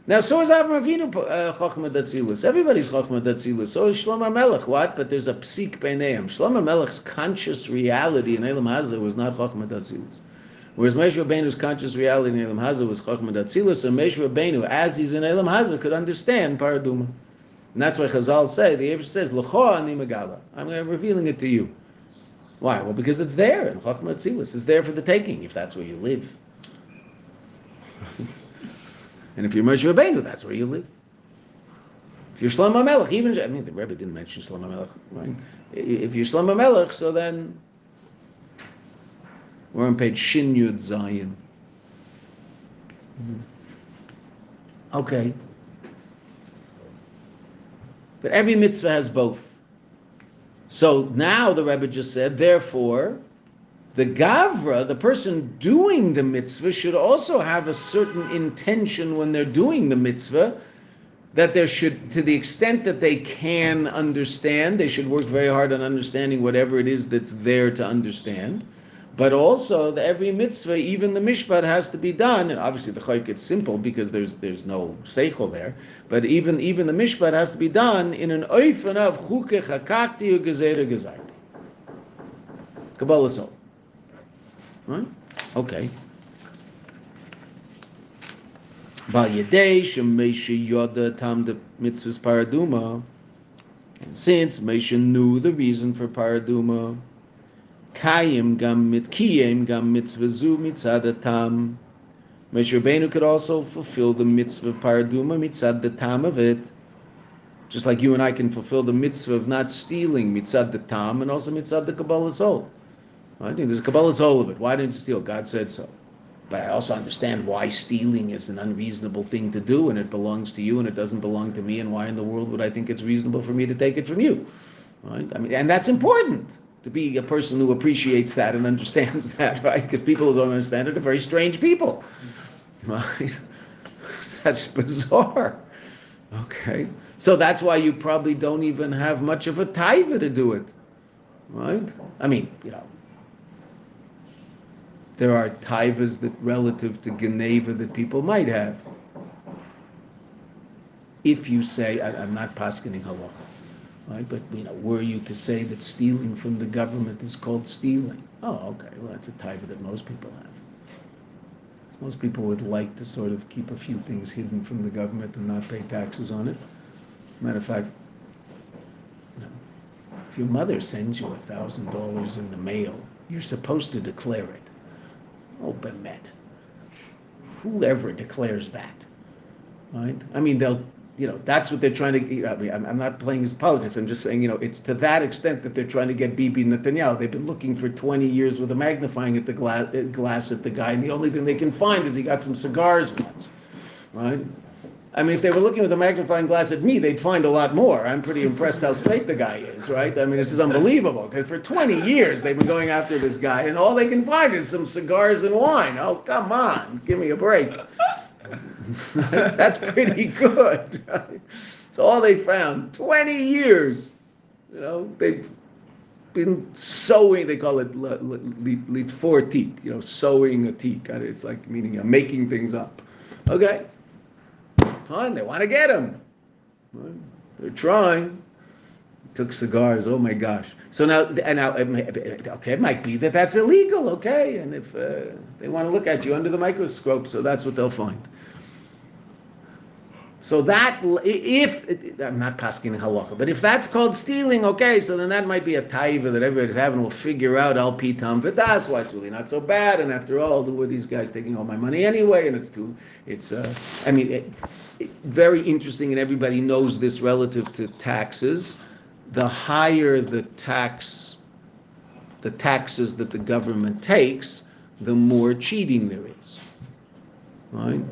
Now, so is Avram Avinu uh, Datzilus. Everybody's Chochmah Datzilus. So is Shlomo Melech. What? But there's a psik beineim. Shlomo Melech's conscious reality in Elam Hazah was not Chochmah Datzilus. Whereas Moshe Rabbeinu's conscious reality in Elam Hazah was Chochmah Datzilus, and Moshe Rabbeinu, as he's in Elam Hazah, could understand Paraduma. And that's why Chazal say, the Abish says, L'cho ani. I'm revealing it to you. Why? Well, because it's there in Chochmah Datzilus. It's there for the taking, if that's where you live. And if you're Moshe Rabbeinu, that's where you live. If you're Shlomo Melech, even I mean the Rebbe didn't mention Shlomo Melech, right? If you're Shlomo Melech, so then we're on page Shin Yud Zayin. Mm-hmm. Okay. But every mitzvah has both. So now the Rebbe just said, therefore, the Gavra, the person doing the mitzvah, should also have a certain intention when they're doing the mitzvah that there should, to the extent that they can understand, they should work very hard on understanding whatever it is that's there to understand. But also, the, every mitzvah, even the mishpat, has to be done. And obviously, the chayk it's simple because there's there's no seichel there. But even even the mishpat has to be done in an oifen of chuke chakakti ugezera gezarti. Kabbalah Right? Okay. Bal yedei shemeshe yoda tam the mitzvahs paraduma. Since Moshe knew the reason for paraduma, kayim gam mit kiyim gam mitzvah zu mitzad tam. Moshe Rabbeinu could also fulfill the mitzvah paraduma mitzad the tam of it, just like you and I can fulfill the mitzvah of not stealing mitzad the tam and also mitzad the Kabbalah soul. Think there's a Kabbalah soul of it. Why didn't you steal? God said so. But I also understand why stealing is an unreasonable thing to do and it belongs to you and it doesn't belong to me and why in the world would I think it's reasonable for me to take it from you? Right? I mean, and that's important to be a person who appreciates that and understands <laughs> that, right? Because people who don't understand it are very strange people. <laughs> Right? That's bizarre. Okay. So that's why you probably don't even have much of a taiva to do it. Right? I mean, you know, there are taivas that relative to geneiva that people might have. If you say, I, am not paskening halacha, right? But you know, were you to say that stealing from the government is called stealing? Oh, okay. Well, that's a taiva that most people have. Most people would like to sort of keep a few things hidden from the government and not pay taxes on it. Matter of fact, you know, if your mother sends you a thousand dollars in the mail, you're supposed to declare it. Oh, Bemet. Whoever declares that, right? I mean, they'll, you know, that's what they're trying to. I mean, I'm, I'm not playing his politics. I'm just saying, you know, it's to that extent that they're trying to get Bibi Netanyahu. They've been looking for 20 years with a magnifying at the glass, glass at the guy, and the only thing they can find is he got some cigars once, right? I mean, if they were looking with a magnifying glass at me, they'd find a lot more. I'm pretty impressed how straight the guy is, right? I mean, this is unbelievable. Because for 20 years they've been going after this guy, and all they can find is some cigars and wine. Oh, come on, give me a break. <laughs> That's pretty good. Right? It's all they found. 20 years. You know, they've been sewing, they call it litfortik, you know, sewing a teak. It's like meaning I'm making things up. Okay? Fine, they want to get him. They're trying. Took cigars. Oh my gosh. So now, and now, okay, it might be that that's illegal. Okay, and if uh, they want to look at you under the microscope, so that's what they'll find. So that, if I'm not pasking halacha, but if that's called stealing, okay, so then that might be a taiva that everybody's having. We'll figure out al pitam, but that's why it's really not so bad. And after all, who are these guys taking all my money anyway? And it's too, it's, uh, I mean, it, very interesting, and everybody knows this relative to taxes. The higher the tax, the taxes that the government takes, the more cheating there is, right?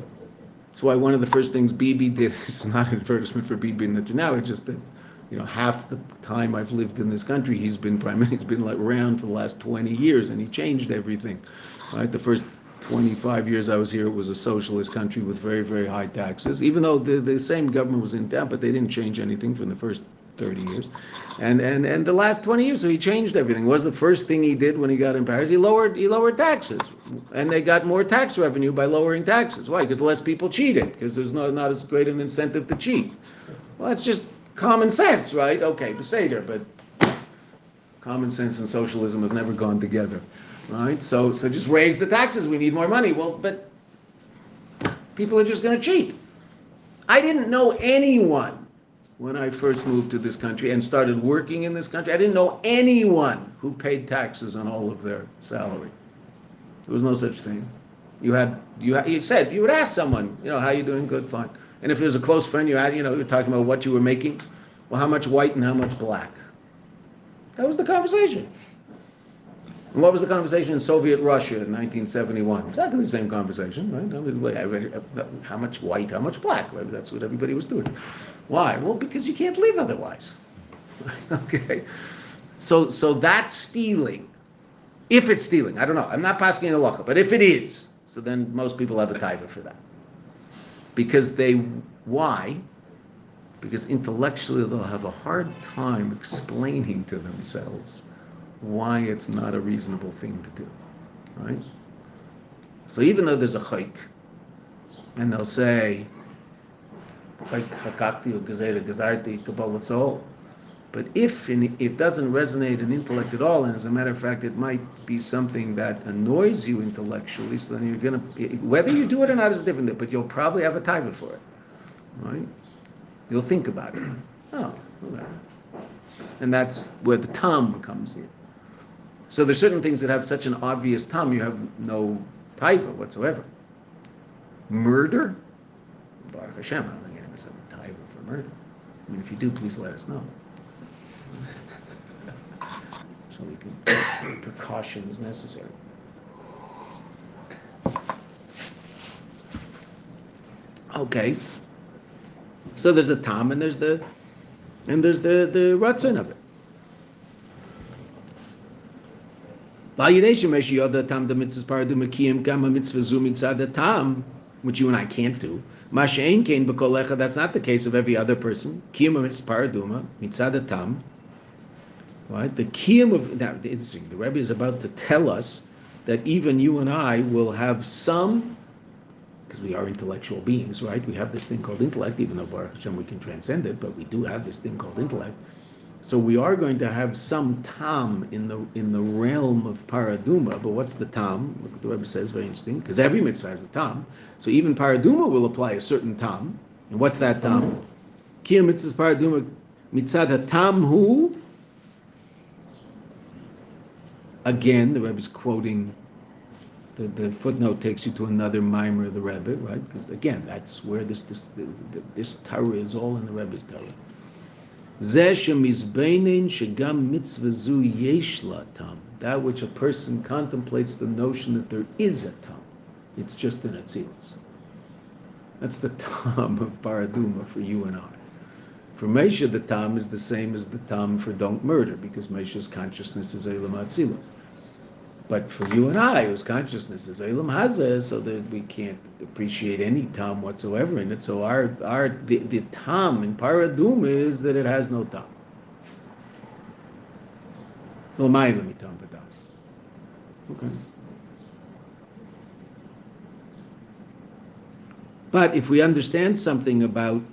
That's why one of the first things Bibi did <laughs> is not an advertisement for Bibi Netanyahu, it's just that you know half the time I've lived in this country, he's been prime minister, <laughs> he's been like around for the last 20 years, and he changed everything. Right, the first 25 years I was here, it was a socialist country with very very high taxes. Even though the, the same government was in town, but they didn't change anything from the first 30 years. And, and, and the last 20 years, so he changed everything. was the first thing he did when he got in Paris? He lowered, he lowered taxes. And they got more tax revenue by lowering taxes. Why? Because less people cheated, because there's no, not as great an incentive to cheat. Well, that's just common sense, right? Okay, Beseder, but common sense and socialism have never gone together, right? So, so just raise the taxes. We need more money. Well, but people are just going to cheat. I didn't know anyone when I first moved to this country and started working in this country, I didn't know anyone who paid taxes on all of their salary. There was no such thing. You had you you said you would ask someone, you know, how you doing? Good, fine. And if it was a close friend, you had, you know, you're talking about what you were making. Well, how much white and how much black? That was the conversation. And what was the conversation in Soviet Russia in 1971? Exactly the same conversation, right? How much white, how much black? That's what everybody was doing. Why? Well, because you can't live otherwise. <laughs> okay. So so that's stealing. If it's stealing, I don't know. I'm not passing in halacha, but if it is, so then most people have a taiva for that. Because they why? Because intellectually they'll have a hard time explaining to themselves why it's not a reasonable thing to do. Right? So even though there's a chayk, and they'll say, chayk or but if it doesn't resonate in intellect at all, and as a matter of fact, it might be something that annoys you intellectually, so then you're gonna, whether you do it or not is different, but you'll probably have a taiva for it, right? You'll think about it. Oh, okay. And that's where the tam comes in. So there's certain things that have such an obvious tam, you have no taiva whatsoever. Murder? Baruch Hashem, I don't think anyone's have a taiva for murder. I mean, if you do, please let us know. So we can, take precautions necessary. Okay. So there's the tam and there's the and there's the the ratzon of it. Validation measure yoda tam the mitzvahs paradu mekiyim gama mitzvah zu mitzad the tam, which you and I can't do. That's not the case of every other person. Right? The kiyum of now interesting. The Rebbe is about to tell us that even you and I will have some because we are intellectual beings, right? We have this thing called intellect, even though Baruch Hashem we can transcend it, but we do have this thing called intellect. So we are going to have some tam in the in the realm of paraduma. But what's the tam? Look what the Rebbe says, very interesting, because every mitzvah has a tam. So even paraduma will apply a certain tam. And what's that tam? Kiyam mitzvahs paraduma mitzad tam hu. Again, the Rebbe is quoting the, the footnote takes you to another mimer of the Rebbe, right? Because again, that's where this this the, this Torah is all in the Rebbe's Torah. That which a person contemplates the notion that there is a tam. It's just an atzilus. That's the <laughs> tam of paraduma for you and I. For Mesha, the tam is the same as the tam for don't murder, because Mesha's consciousness is elam atzilus. But for you and I, whose consciousness is Elam Hazeh, so that we can't appreciate any tam whatsoever in it. So our our the, the tam in Paradum is that it has no tam. So Lamayla tam padas. Okay. But if we understand something about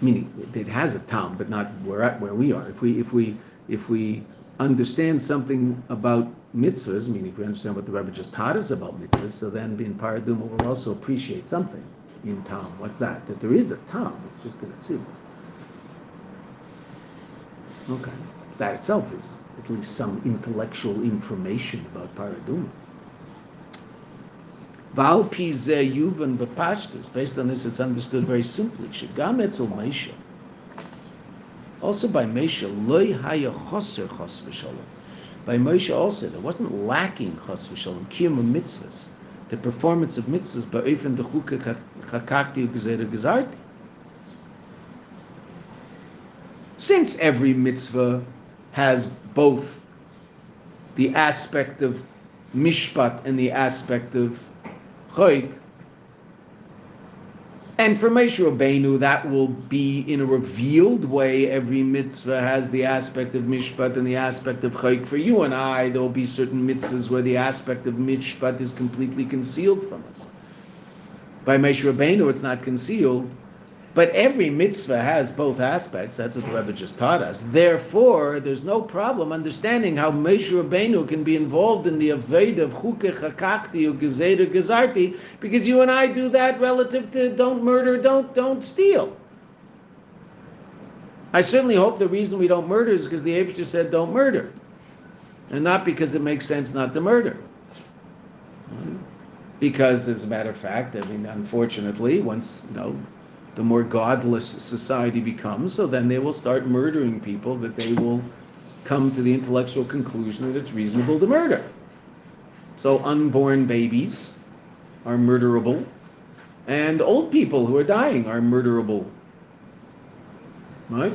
meaning it has a tam, but not where where we are. If we if we if we understand something about mitzvahs, meaning if we understand what the Rebbe just taught us about mitzvahs, so then being paraduma will also appreciate something in Tom. What's that? That there is a Tom. It's just that it's Okay. That itself is at least some intellectual information about paraduma. Based on this, it's understood very simply. Shagam etzel Meisha. Also by Meisha, loy haya choser chos v'shalom. By Moshe also, there wasn't lacking chos v'shalom kiyum mitzvahs, the performance of mitzvahs, but even the chukah chakakti u'gezera gezarti. Since every mitzvah has both the aspect of mishpat and the aspect of choik, and for Moshe Rabbeinu, that will be in a revealed way. Every mitzvah has the aspect of mishpat and the aspect of chayk. For you and I, there will be certain mitzvahs where the aspect of mishpat is completely concealed from us. By Moshe Rabbeinu, it's not concealed. But every mitzvah has both aspects. That's what the Rebbe just taught us. Therefore, there's no problem understanding how Moshe Rabbeinu can be involved in the Aved of Chuke Chakakti or Gezeda Gezarti, because you and I do that relative to don't murder, don't don't steal. I certainly hope the reason we don't murder is because the Abishter said don't murder, and not because it makes sense not to murder. Because, as a matter of fact, I mean, unfortunately, once you know the more godless society becomes, so then they will start murdering people that they will come to the intellectual conclusion that it's reasonable to murder. So unborn babies are murderable, and old people who are dying are murderable. Right?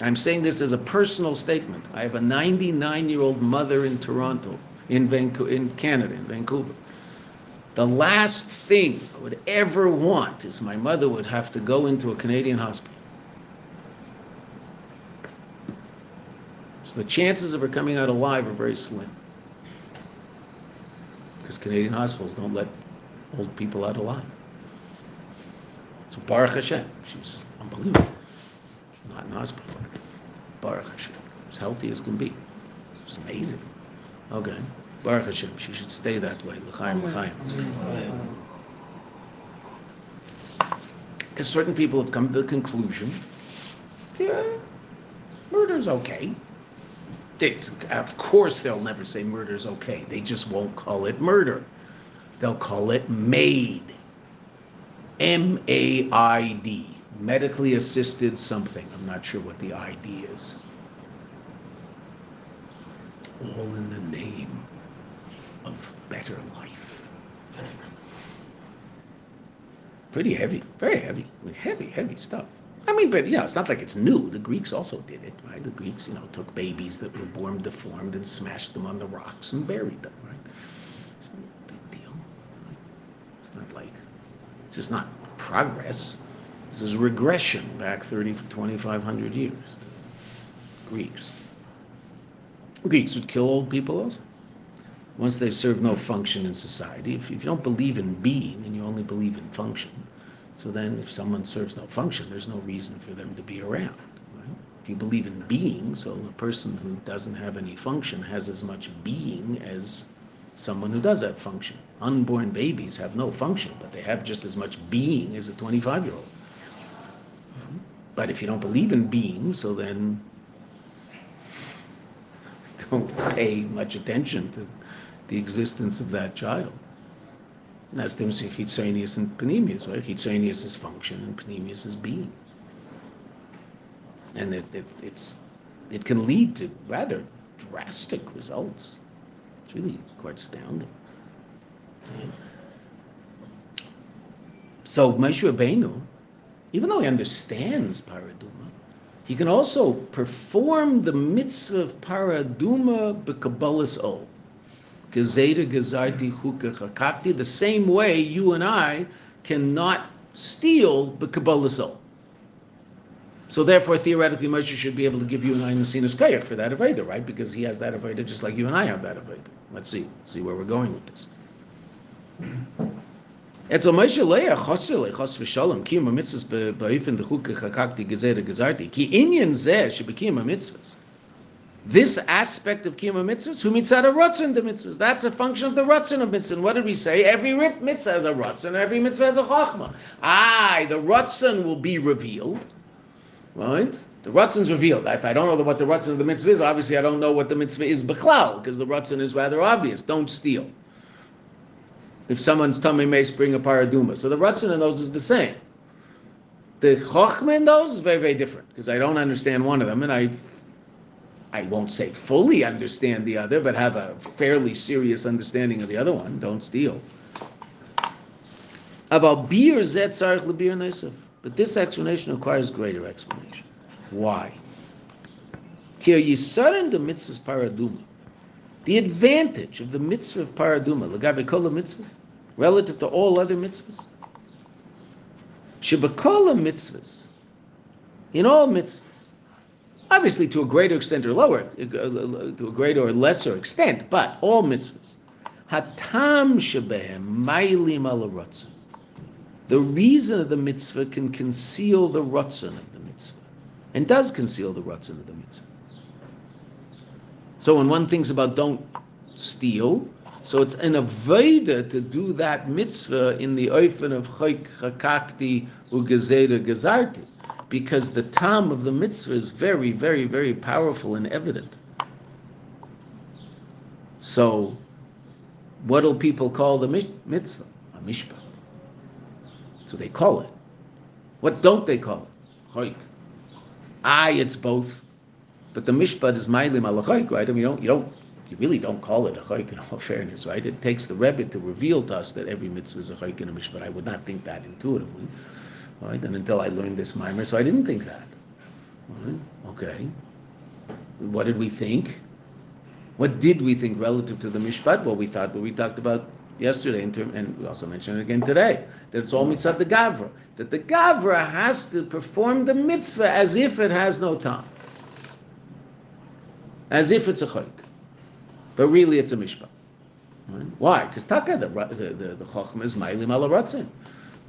I'm saying this as a personal statement. I have a 99 year old mother in Toronto, in, Vancouver, in Canada, in Vancouver. The last thing I would ever want is my mother would have to go into a Canadian hospital. So the chances of her coming out alive are very slim. Because Canadian hospitals don't let old people out alive. So Baruch Hashem, she's unbelievable. Not in hospital. Baruch Hashem. As healthy as can be. It's amazing. Okay. Baruch Hashem. She should stay that way. L'chaim, l'chaim. Because certain people have come to the conclusion, yeah, murder's okay. They, of course, they'll never say murder's okay. They just won't call it murder. They'll call it MAID. M A I D. Medically assisted something. I'm not sure what the ID is. All in the name of better life. Pretty heavy, very heavy, heavy, heavy stuff. I mean, but you know, it's not like it's new. The Greeks also did it, right? The Greeks, you know, took babies that were born deformed and smashed them on the rocks and buried them, right? It's not a big deal. right? It's not like, it's just not progress. This is regression back 30, 2,500 years. Greeks. Greeks would kill old people also. Once they serve no function in society, if, if you don't believe in being and you only believe in function, so then if someone serves no function, there's no reason for them to be around. Right? If you believe in being, so a person who doesn't have any function has as much being as someone who does have function. Unborn babies have no function, but they have just as much being as a 25 year old. But if you don't believe in being, so then <laughs> don't pay much attention to the existence of that child. And that's the difference between and Panemius, right? Hitzonius is function and Panemius is being. And it, it, it's, it can lead to rather drastic results. It's really quite astounding. So Moshe Rabbeinu, even though he understands paraduma, he can also perform the mitzvah of paraduma b'kabbalas ol. Gezeda gezarti chuka chakakti, the same way you and I cannot steal the Kabbalah soul. So therefore, theoretically, Moshe should be able to give you an Ayin Kayak for that Aveda, right? Because he has that Aveda just like you and I have that Aveda. Let's see, see where we're going with this. It's a Moshe Leah Chos Gezarti Ki Inyan Zeh Shebekim this aspect of Kiyum mitzvahs, who mitzvah rotzen the mitzvahs. That's a function of the rotzen of mitzvah. What did we say? Every mitzvah has a rotzen, every mitzvah has a chachma. Aye, the rotzen will be revealed, right? The rotzen's revealed. If I don't know what the rotzen of the mitzvah is, obviously I don't know what the mitzvah is bechlal, because the rotzen is rather obvious. Don't steal. If someone's tummy mace, bring a paraduma. So the rotzen in those is the same. The chachma in those is very, very different, because I don't understand one of them, and I I won't say fully understand the other, but have a fairly serious understanding of the other one. Don't steal. About beer zetzarich lebir nesef. But this explanation requires greater explanation. Why? Here yisarin the mitzvahs paraduma. The advantage of the mitzvah of paraduma, legabe kol mitzvahs, relative to all other mitzvahs, shebakol mitzvahs, in all mitzvahs, obviously to a greater extent or lower, to a greater or lesser extent, but all mitzvahs. Hatam shebehem mailim ala. The reason of the mitzvah can conceal the rotzen of the mitzvah, and does conceal the rotzen of the mitzvah. So when one thinks about don't steal, so it's an avodah to do that mitzvah in the oifen of chayk hakakti ugezeda gezarti because the tam of the mitzvah is very, very, very powerful and evident. So, what do people call the mitzvah? A mishpat. So they call it. What don't they call it? Choik. Aye, ah, it's both. But the mishpat is mailim al right? I mean, you don't, you don't, you really don't call it a choik in all <laughs> fairness, right? It takes the Rebbe to reveal to us that every mitzvah is a choik and a mishpat. I would not think that intuitively right? And until I learned this mimer, so I didn't think that, Right, Okay. What did we think? What did we think relative to the mishpat? Well, we thought what we talked about yesterday, term, and we also mentioned it again today, that it's all mitzvah the gavra. That the gavra has to perform the mitzvah as if it has no time, as if it's a chayk, but really it's a mishpat. Right? Why? Because taka the the the, the chokhmah is ma'ilim ala ratzin.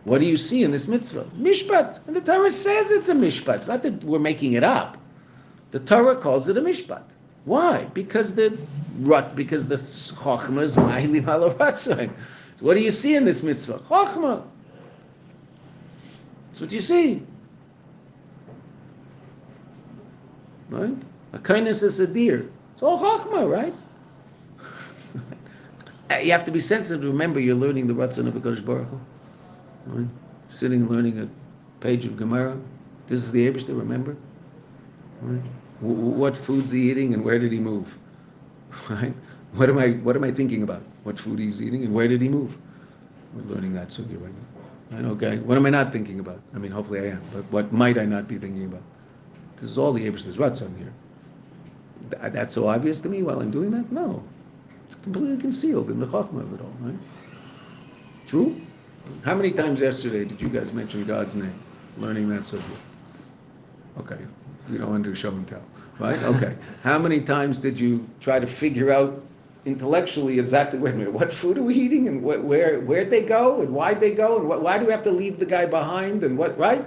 What do you see in this mitzvah? Mishpat. And the Torah says it's a mishpat. It's not that we're making it up. The Torah calls it a mishpat. Why? Because the rut, because the chokhmah is ma'ili malaratzon. So what do you see in this mitzvah? Chokhmah. That's what you see. Right? A kindness is a deer. It's all chokhmah, right? <laughs> you have to be sensitive to remember you're learning the Ratzon of Hakadosh Baruch Hu. Right? Sitting and learning a page of Gemara. This is the Abish to remember. Right? W- what food's he eating and where did he move? <laughs> Right? What am I what am I thinking about? What food he's eating and where did he move? We're learning that sugi right now. Right? Okay. What am I not thinking about? I mean hopefully I am, but what might I not be thinking about? This is all the Abish's Ratzon here. Th- That's so obvious to me while I'm doing that? No. It's completely concealed in the Chachma of it all, right? True? How many times yesterday did you guys mention God's name? Learning that subject. Okay, you don't want to do show and tell, right? <laughs> Okay. How many times did you try to figure out intellectually exactly? Wait a minute, what food are we eating, and what, where where'd they go, and why'd they go, and what, why do we have to leave the guy behind, and what? Right?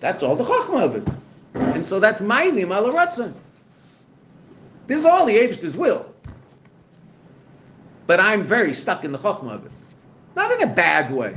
That's all the chachma of it, and so that's ma'alim ala ratzon. This is all the Abish's will, but I'm very stuck in the chachma of it. Not in a bad way.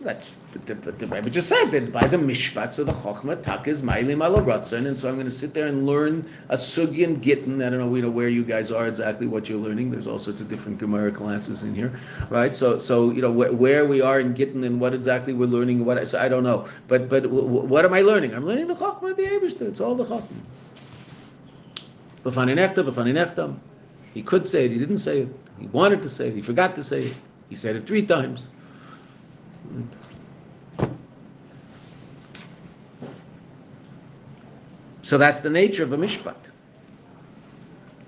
That's the, the Rebbe just said that by the mishpat, of the chokhmah tak is mailim ala and so I'm going to sit there and learn a sugyan gittin. I don't know, you know where you guys are exactly what you're learning. There's all sorts of different Gemara classes in here, right? So so you know wh- where we are in gittin and what exactly we're learning. What I, so I don't know, but but w- w- what am I learning? I'm learning the chokhmah the Eibushter. It's all the chokhmah. B'fani nechta, b'fani nechtam. He could say it. He didn't say it. He wanted to say it. He forgot to say it. He said it three times. So that's the nature of a mishpat.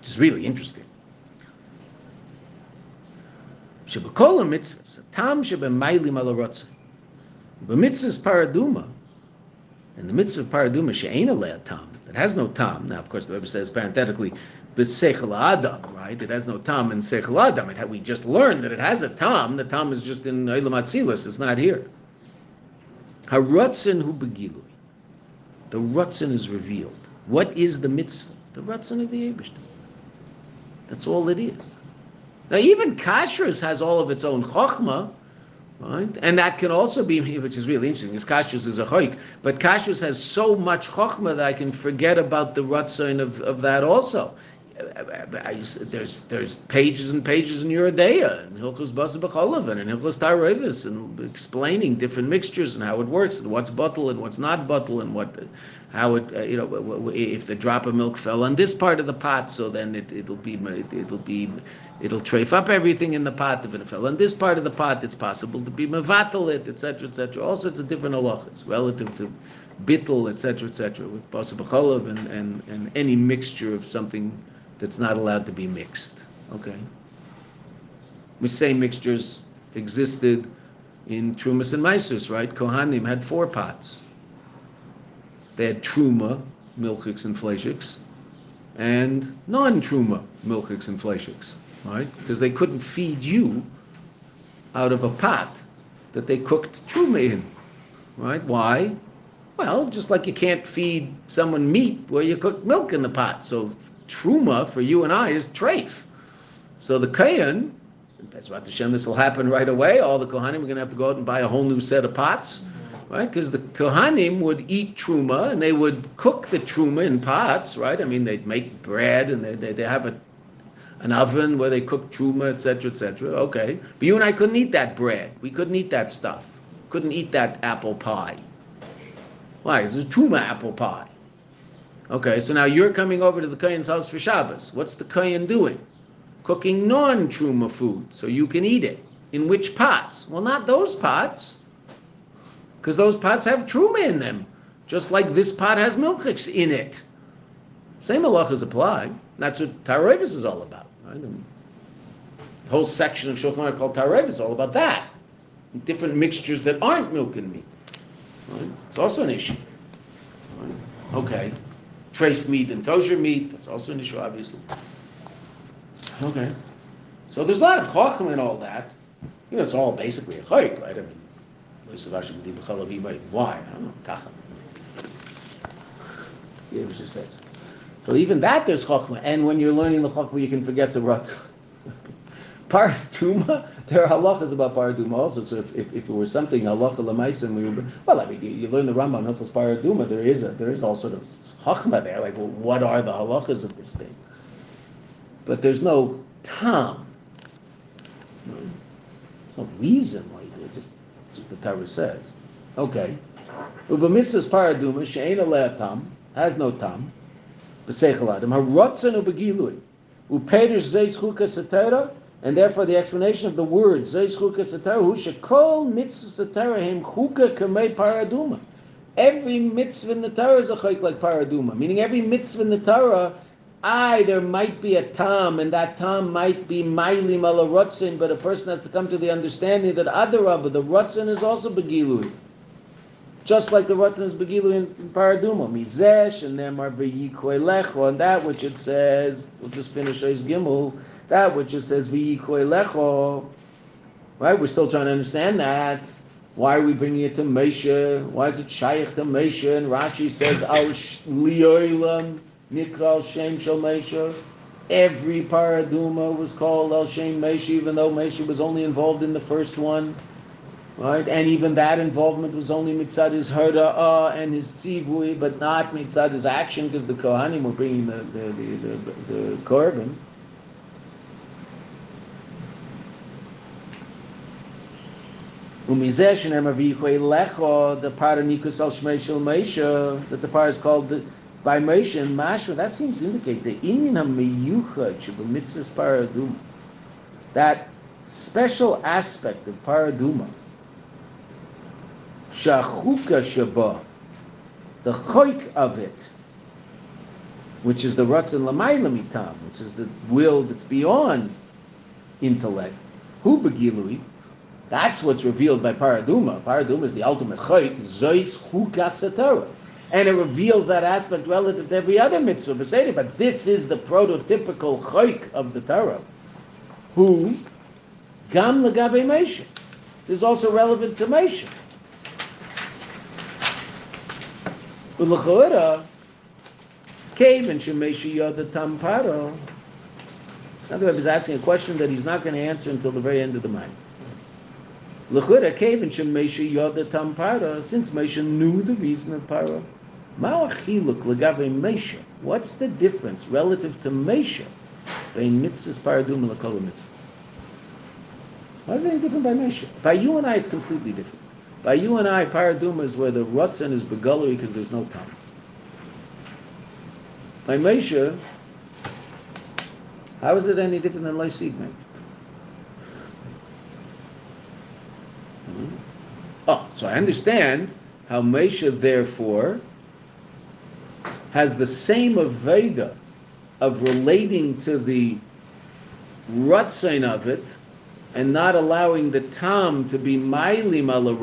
It's really interesting. Shebekol mitzvahs, a tam shebemaylim ala rotzah. B'mitzvahs paraduma, and the mitzvah paraduma she'ena tam, that has no tam. Now, of course, the Rebbe says parenthetically, b'seichel adam, right? It has no tam in seichel adam. It we just learned that it has a tam. The tam is just in Eilam Atzilus. It's not here. Harotzen hu begilui. The Ratzon is revealed. What is the mitzvah? The Ratzon of the Abishter. That's all it is. Now, even Kashrus has all of its own chokhmah, right? And that can also be, <laughs> which is really interesting, because Kashrus is a choik, but Kashrus has so much chokhmah that I can forget about the Ratzon of, of that also. I used, there's there's pages and pages in Yoreh De'ah and Hilchos Basa B'Cholavan and Hilchos Tarevis and explaining different mixtures and how it works and what's bottle and what's not bottle and what how it uh, you know if the drop of milk fell on this part of the pot so then it, it'll be it'll be it'll trafe up everything in the pot. If it fell on this part of the pot it's possible to be mevatel it etc etc all sorts of different halachas relative to bittel etc etc with Basa B'Cholav and, and and any mixture of something that's not allowed to be mixed. Okay. We say mixtures existed in Trumas and Mises, right? Kohanim had four pots. They had Truma, milchiks and fleishiks, and non-Truma, milchiks and fleishiks, right? Because they couldn't feed you out of a pot that they cooked Truma in, right? Why? Well, just like you can't feed someone meat where you cook milk in the pot. So truma for you and I is treif. So the kayan, that's what Hashem, this will happen right away. All the kohanim are going to have to go out and buy a whole new set of pots, right? Because the kohanim would eat truma and they would cook the truma in pots, right? I mean, they'd make bread and they they, they have a an oven where they cook truma, etc., etc. Okay, but you and I couldn't eat that bread. We couldn't eat that stuff. Couldn't eat that apple pie. Why? It's a truma apple pie. Okay, so now you're coming over to the Kayan's house for Shabbos. What's the Kayan doing? Cooking non-truma food so you can eat it. In which pots? Well, not those pots, because those pots have truma in them. Just like this pot has milchiks in it. Same halachas apply. That's what Tarevis is all about. Right? The whole section of Shulchan called Tarevis is all about that. Different mixtures that aren't milk and meat. Right? It's also an issue. Right? Okay. Treif meat and kosher meat, that's also an issue, obviously. Okay. So there's a lot of chacham and all that. You know, it's all basically a chayik, right? I mean, why? I don't know. Kacham. Yeah, it just says. So even that there's chachma, and when you're learning the chachma, you can forget the ruts. <laughs> Paraduma, there are halachas about paraduma also. So if, if, if it were something halacha lemaisim, we would. Well, I mean, you, you learn the Rambam Hilchos paraduma. There is a there is all sort of chachma there. Like, well, what are the halachas of this thing? But there's no tam. There's no reason why you. Just that's what the Torah says. Okay. Uba mitzvahs paraduma she'ena le'atam has no tam. B'seichel adam harotzen ubegilui upedish zeis chukas and therefore the explanation of the kamei paraduma. Every mitzvah in the Torah is a chayk like paraduma, meaning every mitzvah in the Torah I, there might be a tam, and that tam might be mailim ala rotzin, but a person has to come to the understanding that adarabba, the rotzin is also begilui. Just like the rotzin is begilui in, in paraduma. Mizesh, and then mar v'yikoy lecho, and that which it says, we'll just finish Ois Gimel, that which it says lecho, right? We're still trying to understand that. Why are we bringing it to Moshe? Why is it shaykh to Moshe? And Rashi says, <laughs> al lioilam. Nikra Shem Shel Mesha. Every paraduma was called El Shem Mesha, even though Mesha was only involved in the first one. Right? And even that involvement was only mitzad his harda'ah and his tzivui, but not mitzad his action, because the Kohanim were bringing the, the, the, the, the korban. Umizeh shenem avichoi lecho, the paranikus al shmei shel Mesha, that the par is called the, by Moshe and that seems to indicate the Inyan HaMeyuchad Shebemitzvahs Paraduma, that special aspect of Paraduma, Shachuka Sheba, the choik of it, which is the Ratzin Lamayla Mitam, which is the will that's beyond intellect, Hu Begilui, that's what's revealed by Paraduma. Paraduma is the ultimate choik, Zois Satara and it reveals that aspect relative to every other mitzvah beseder. But this is the prototypical chayk of the Torah, who gam legabe Moshe is also relevant to Moshe. Ulachora came and Shemesha Yoda Tamparo. Now the is asking a question that he's not going to answer until the very end of the mind. L'chura came and Shemesha Yoda Tamparo, since Moshe knew the reason of Paro. What's the difference relative to Mesha between mitzvahs paradum and lakol mitzvahs? Why is it any different by Mesha? By you and I, it's completely different. By you and I, paraduma is where the rutzen is begullery because there's no time. By Mesha, how is it any different than Lysigman? Oh, so I understand how Mesha, therefore, has the same Aveda of relating to the Rutzain of it and not allowing the Tam to be Mailim ala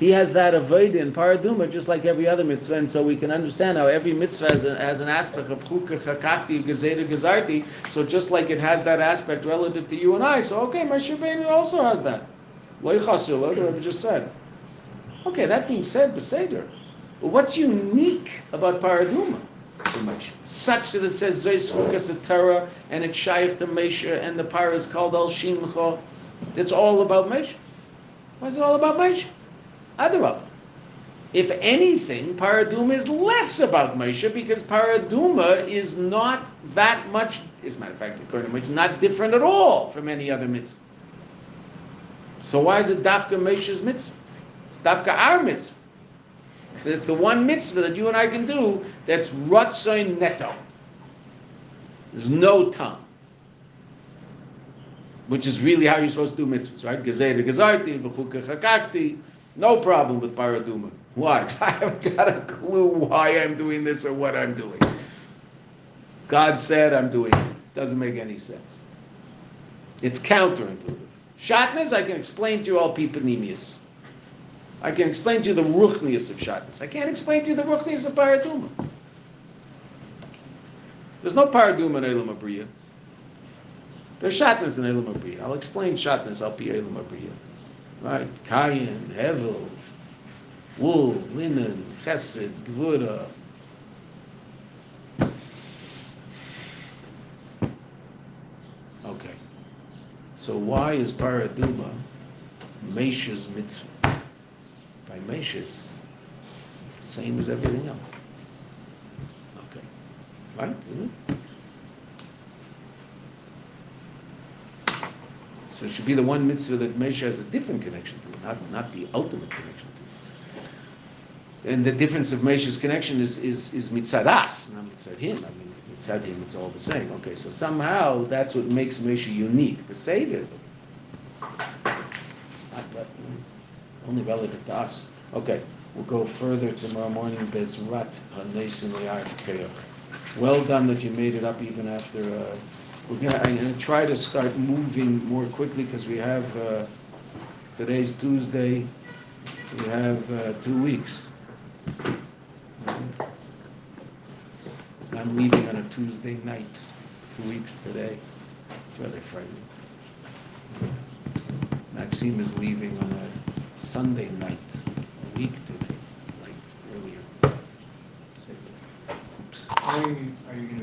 he has that Aveda in Paraduma just like every other mitzvah, and so we can understand how every mitzvah has, a, has an aspect of Chukah, Chakakti, Gezeda, Gezarti, so just like it has that aspect relative to you and I, so okay, Shabbat also has that. Lo Chasula, the Rebbe just said. Okay, that being said, Beseder, but what's unique about Paraduma? Such that it says Zeis Chukas Torah and it's Shaykh to Mesha and the par is called Al Shimcha. It's all about Mesha. Why is it all about Mesha? Adarab. If anything, Paraduma is less about Mesha because Paraduma is not that much, as a matter of fact, according to Mesha, not different at all from any other mitzvah. So why is it Dafka Mesha's mitzvah? It's Dafka our mitzvah. It's the one mitzvah that you and I can do that's Ratzoin Neto. There's no tongue. Which is really how you're supposed to do mitzvahs, right? Gezeda Gezarti, B'chuka Chakakti, no problem with Paraduma. What? <laughs> I haven't got a clue why I'm doing this or what I'm doing. God said I'm doing it. Doesn't make any sense. It's counterintuitive. Shatnez, I can explain to you all Pipanemius. I can explain to you the ruchnius of Shatnez. I can't explain to you the ruchnius of Paraduma. There's no Paraduma in Elam Abriya. There's Shatnez in Elam Abriya. I'll explain Shatnez, I'll be Elam Abriya. Right? Kayin, Hevel, wool, linen, chesed, gvura. So why is Paraduma Moshe's mitzvah? By Moshe, it's the same as everything else. Okay. Right? So it should be the one mitzvah that Mesha has a different connection to, not, not the ultimate connection to. And the difference of Moshe's connection is, is, is mitzad us, not mitzad him. I mean, him, it's all the same. Okay, so somehow that's what makes Moshe unique. But not re- only relative to us. Okay, we'll go further tomorrow morning. Bezrat. Well done that you made it up even after. Uh, we're gonna. I'm gonna try to start moving more quickly because we have uh, today's Tuesday. We have uh, two weeks. I'm leaving on a Tuesday night. Two weeks today. It's rather frightening. Maxime is leaving on a Sunday night, a week today, like earlier. Oops.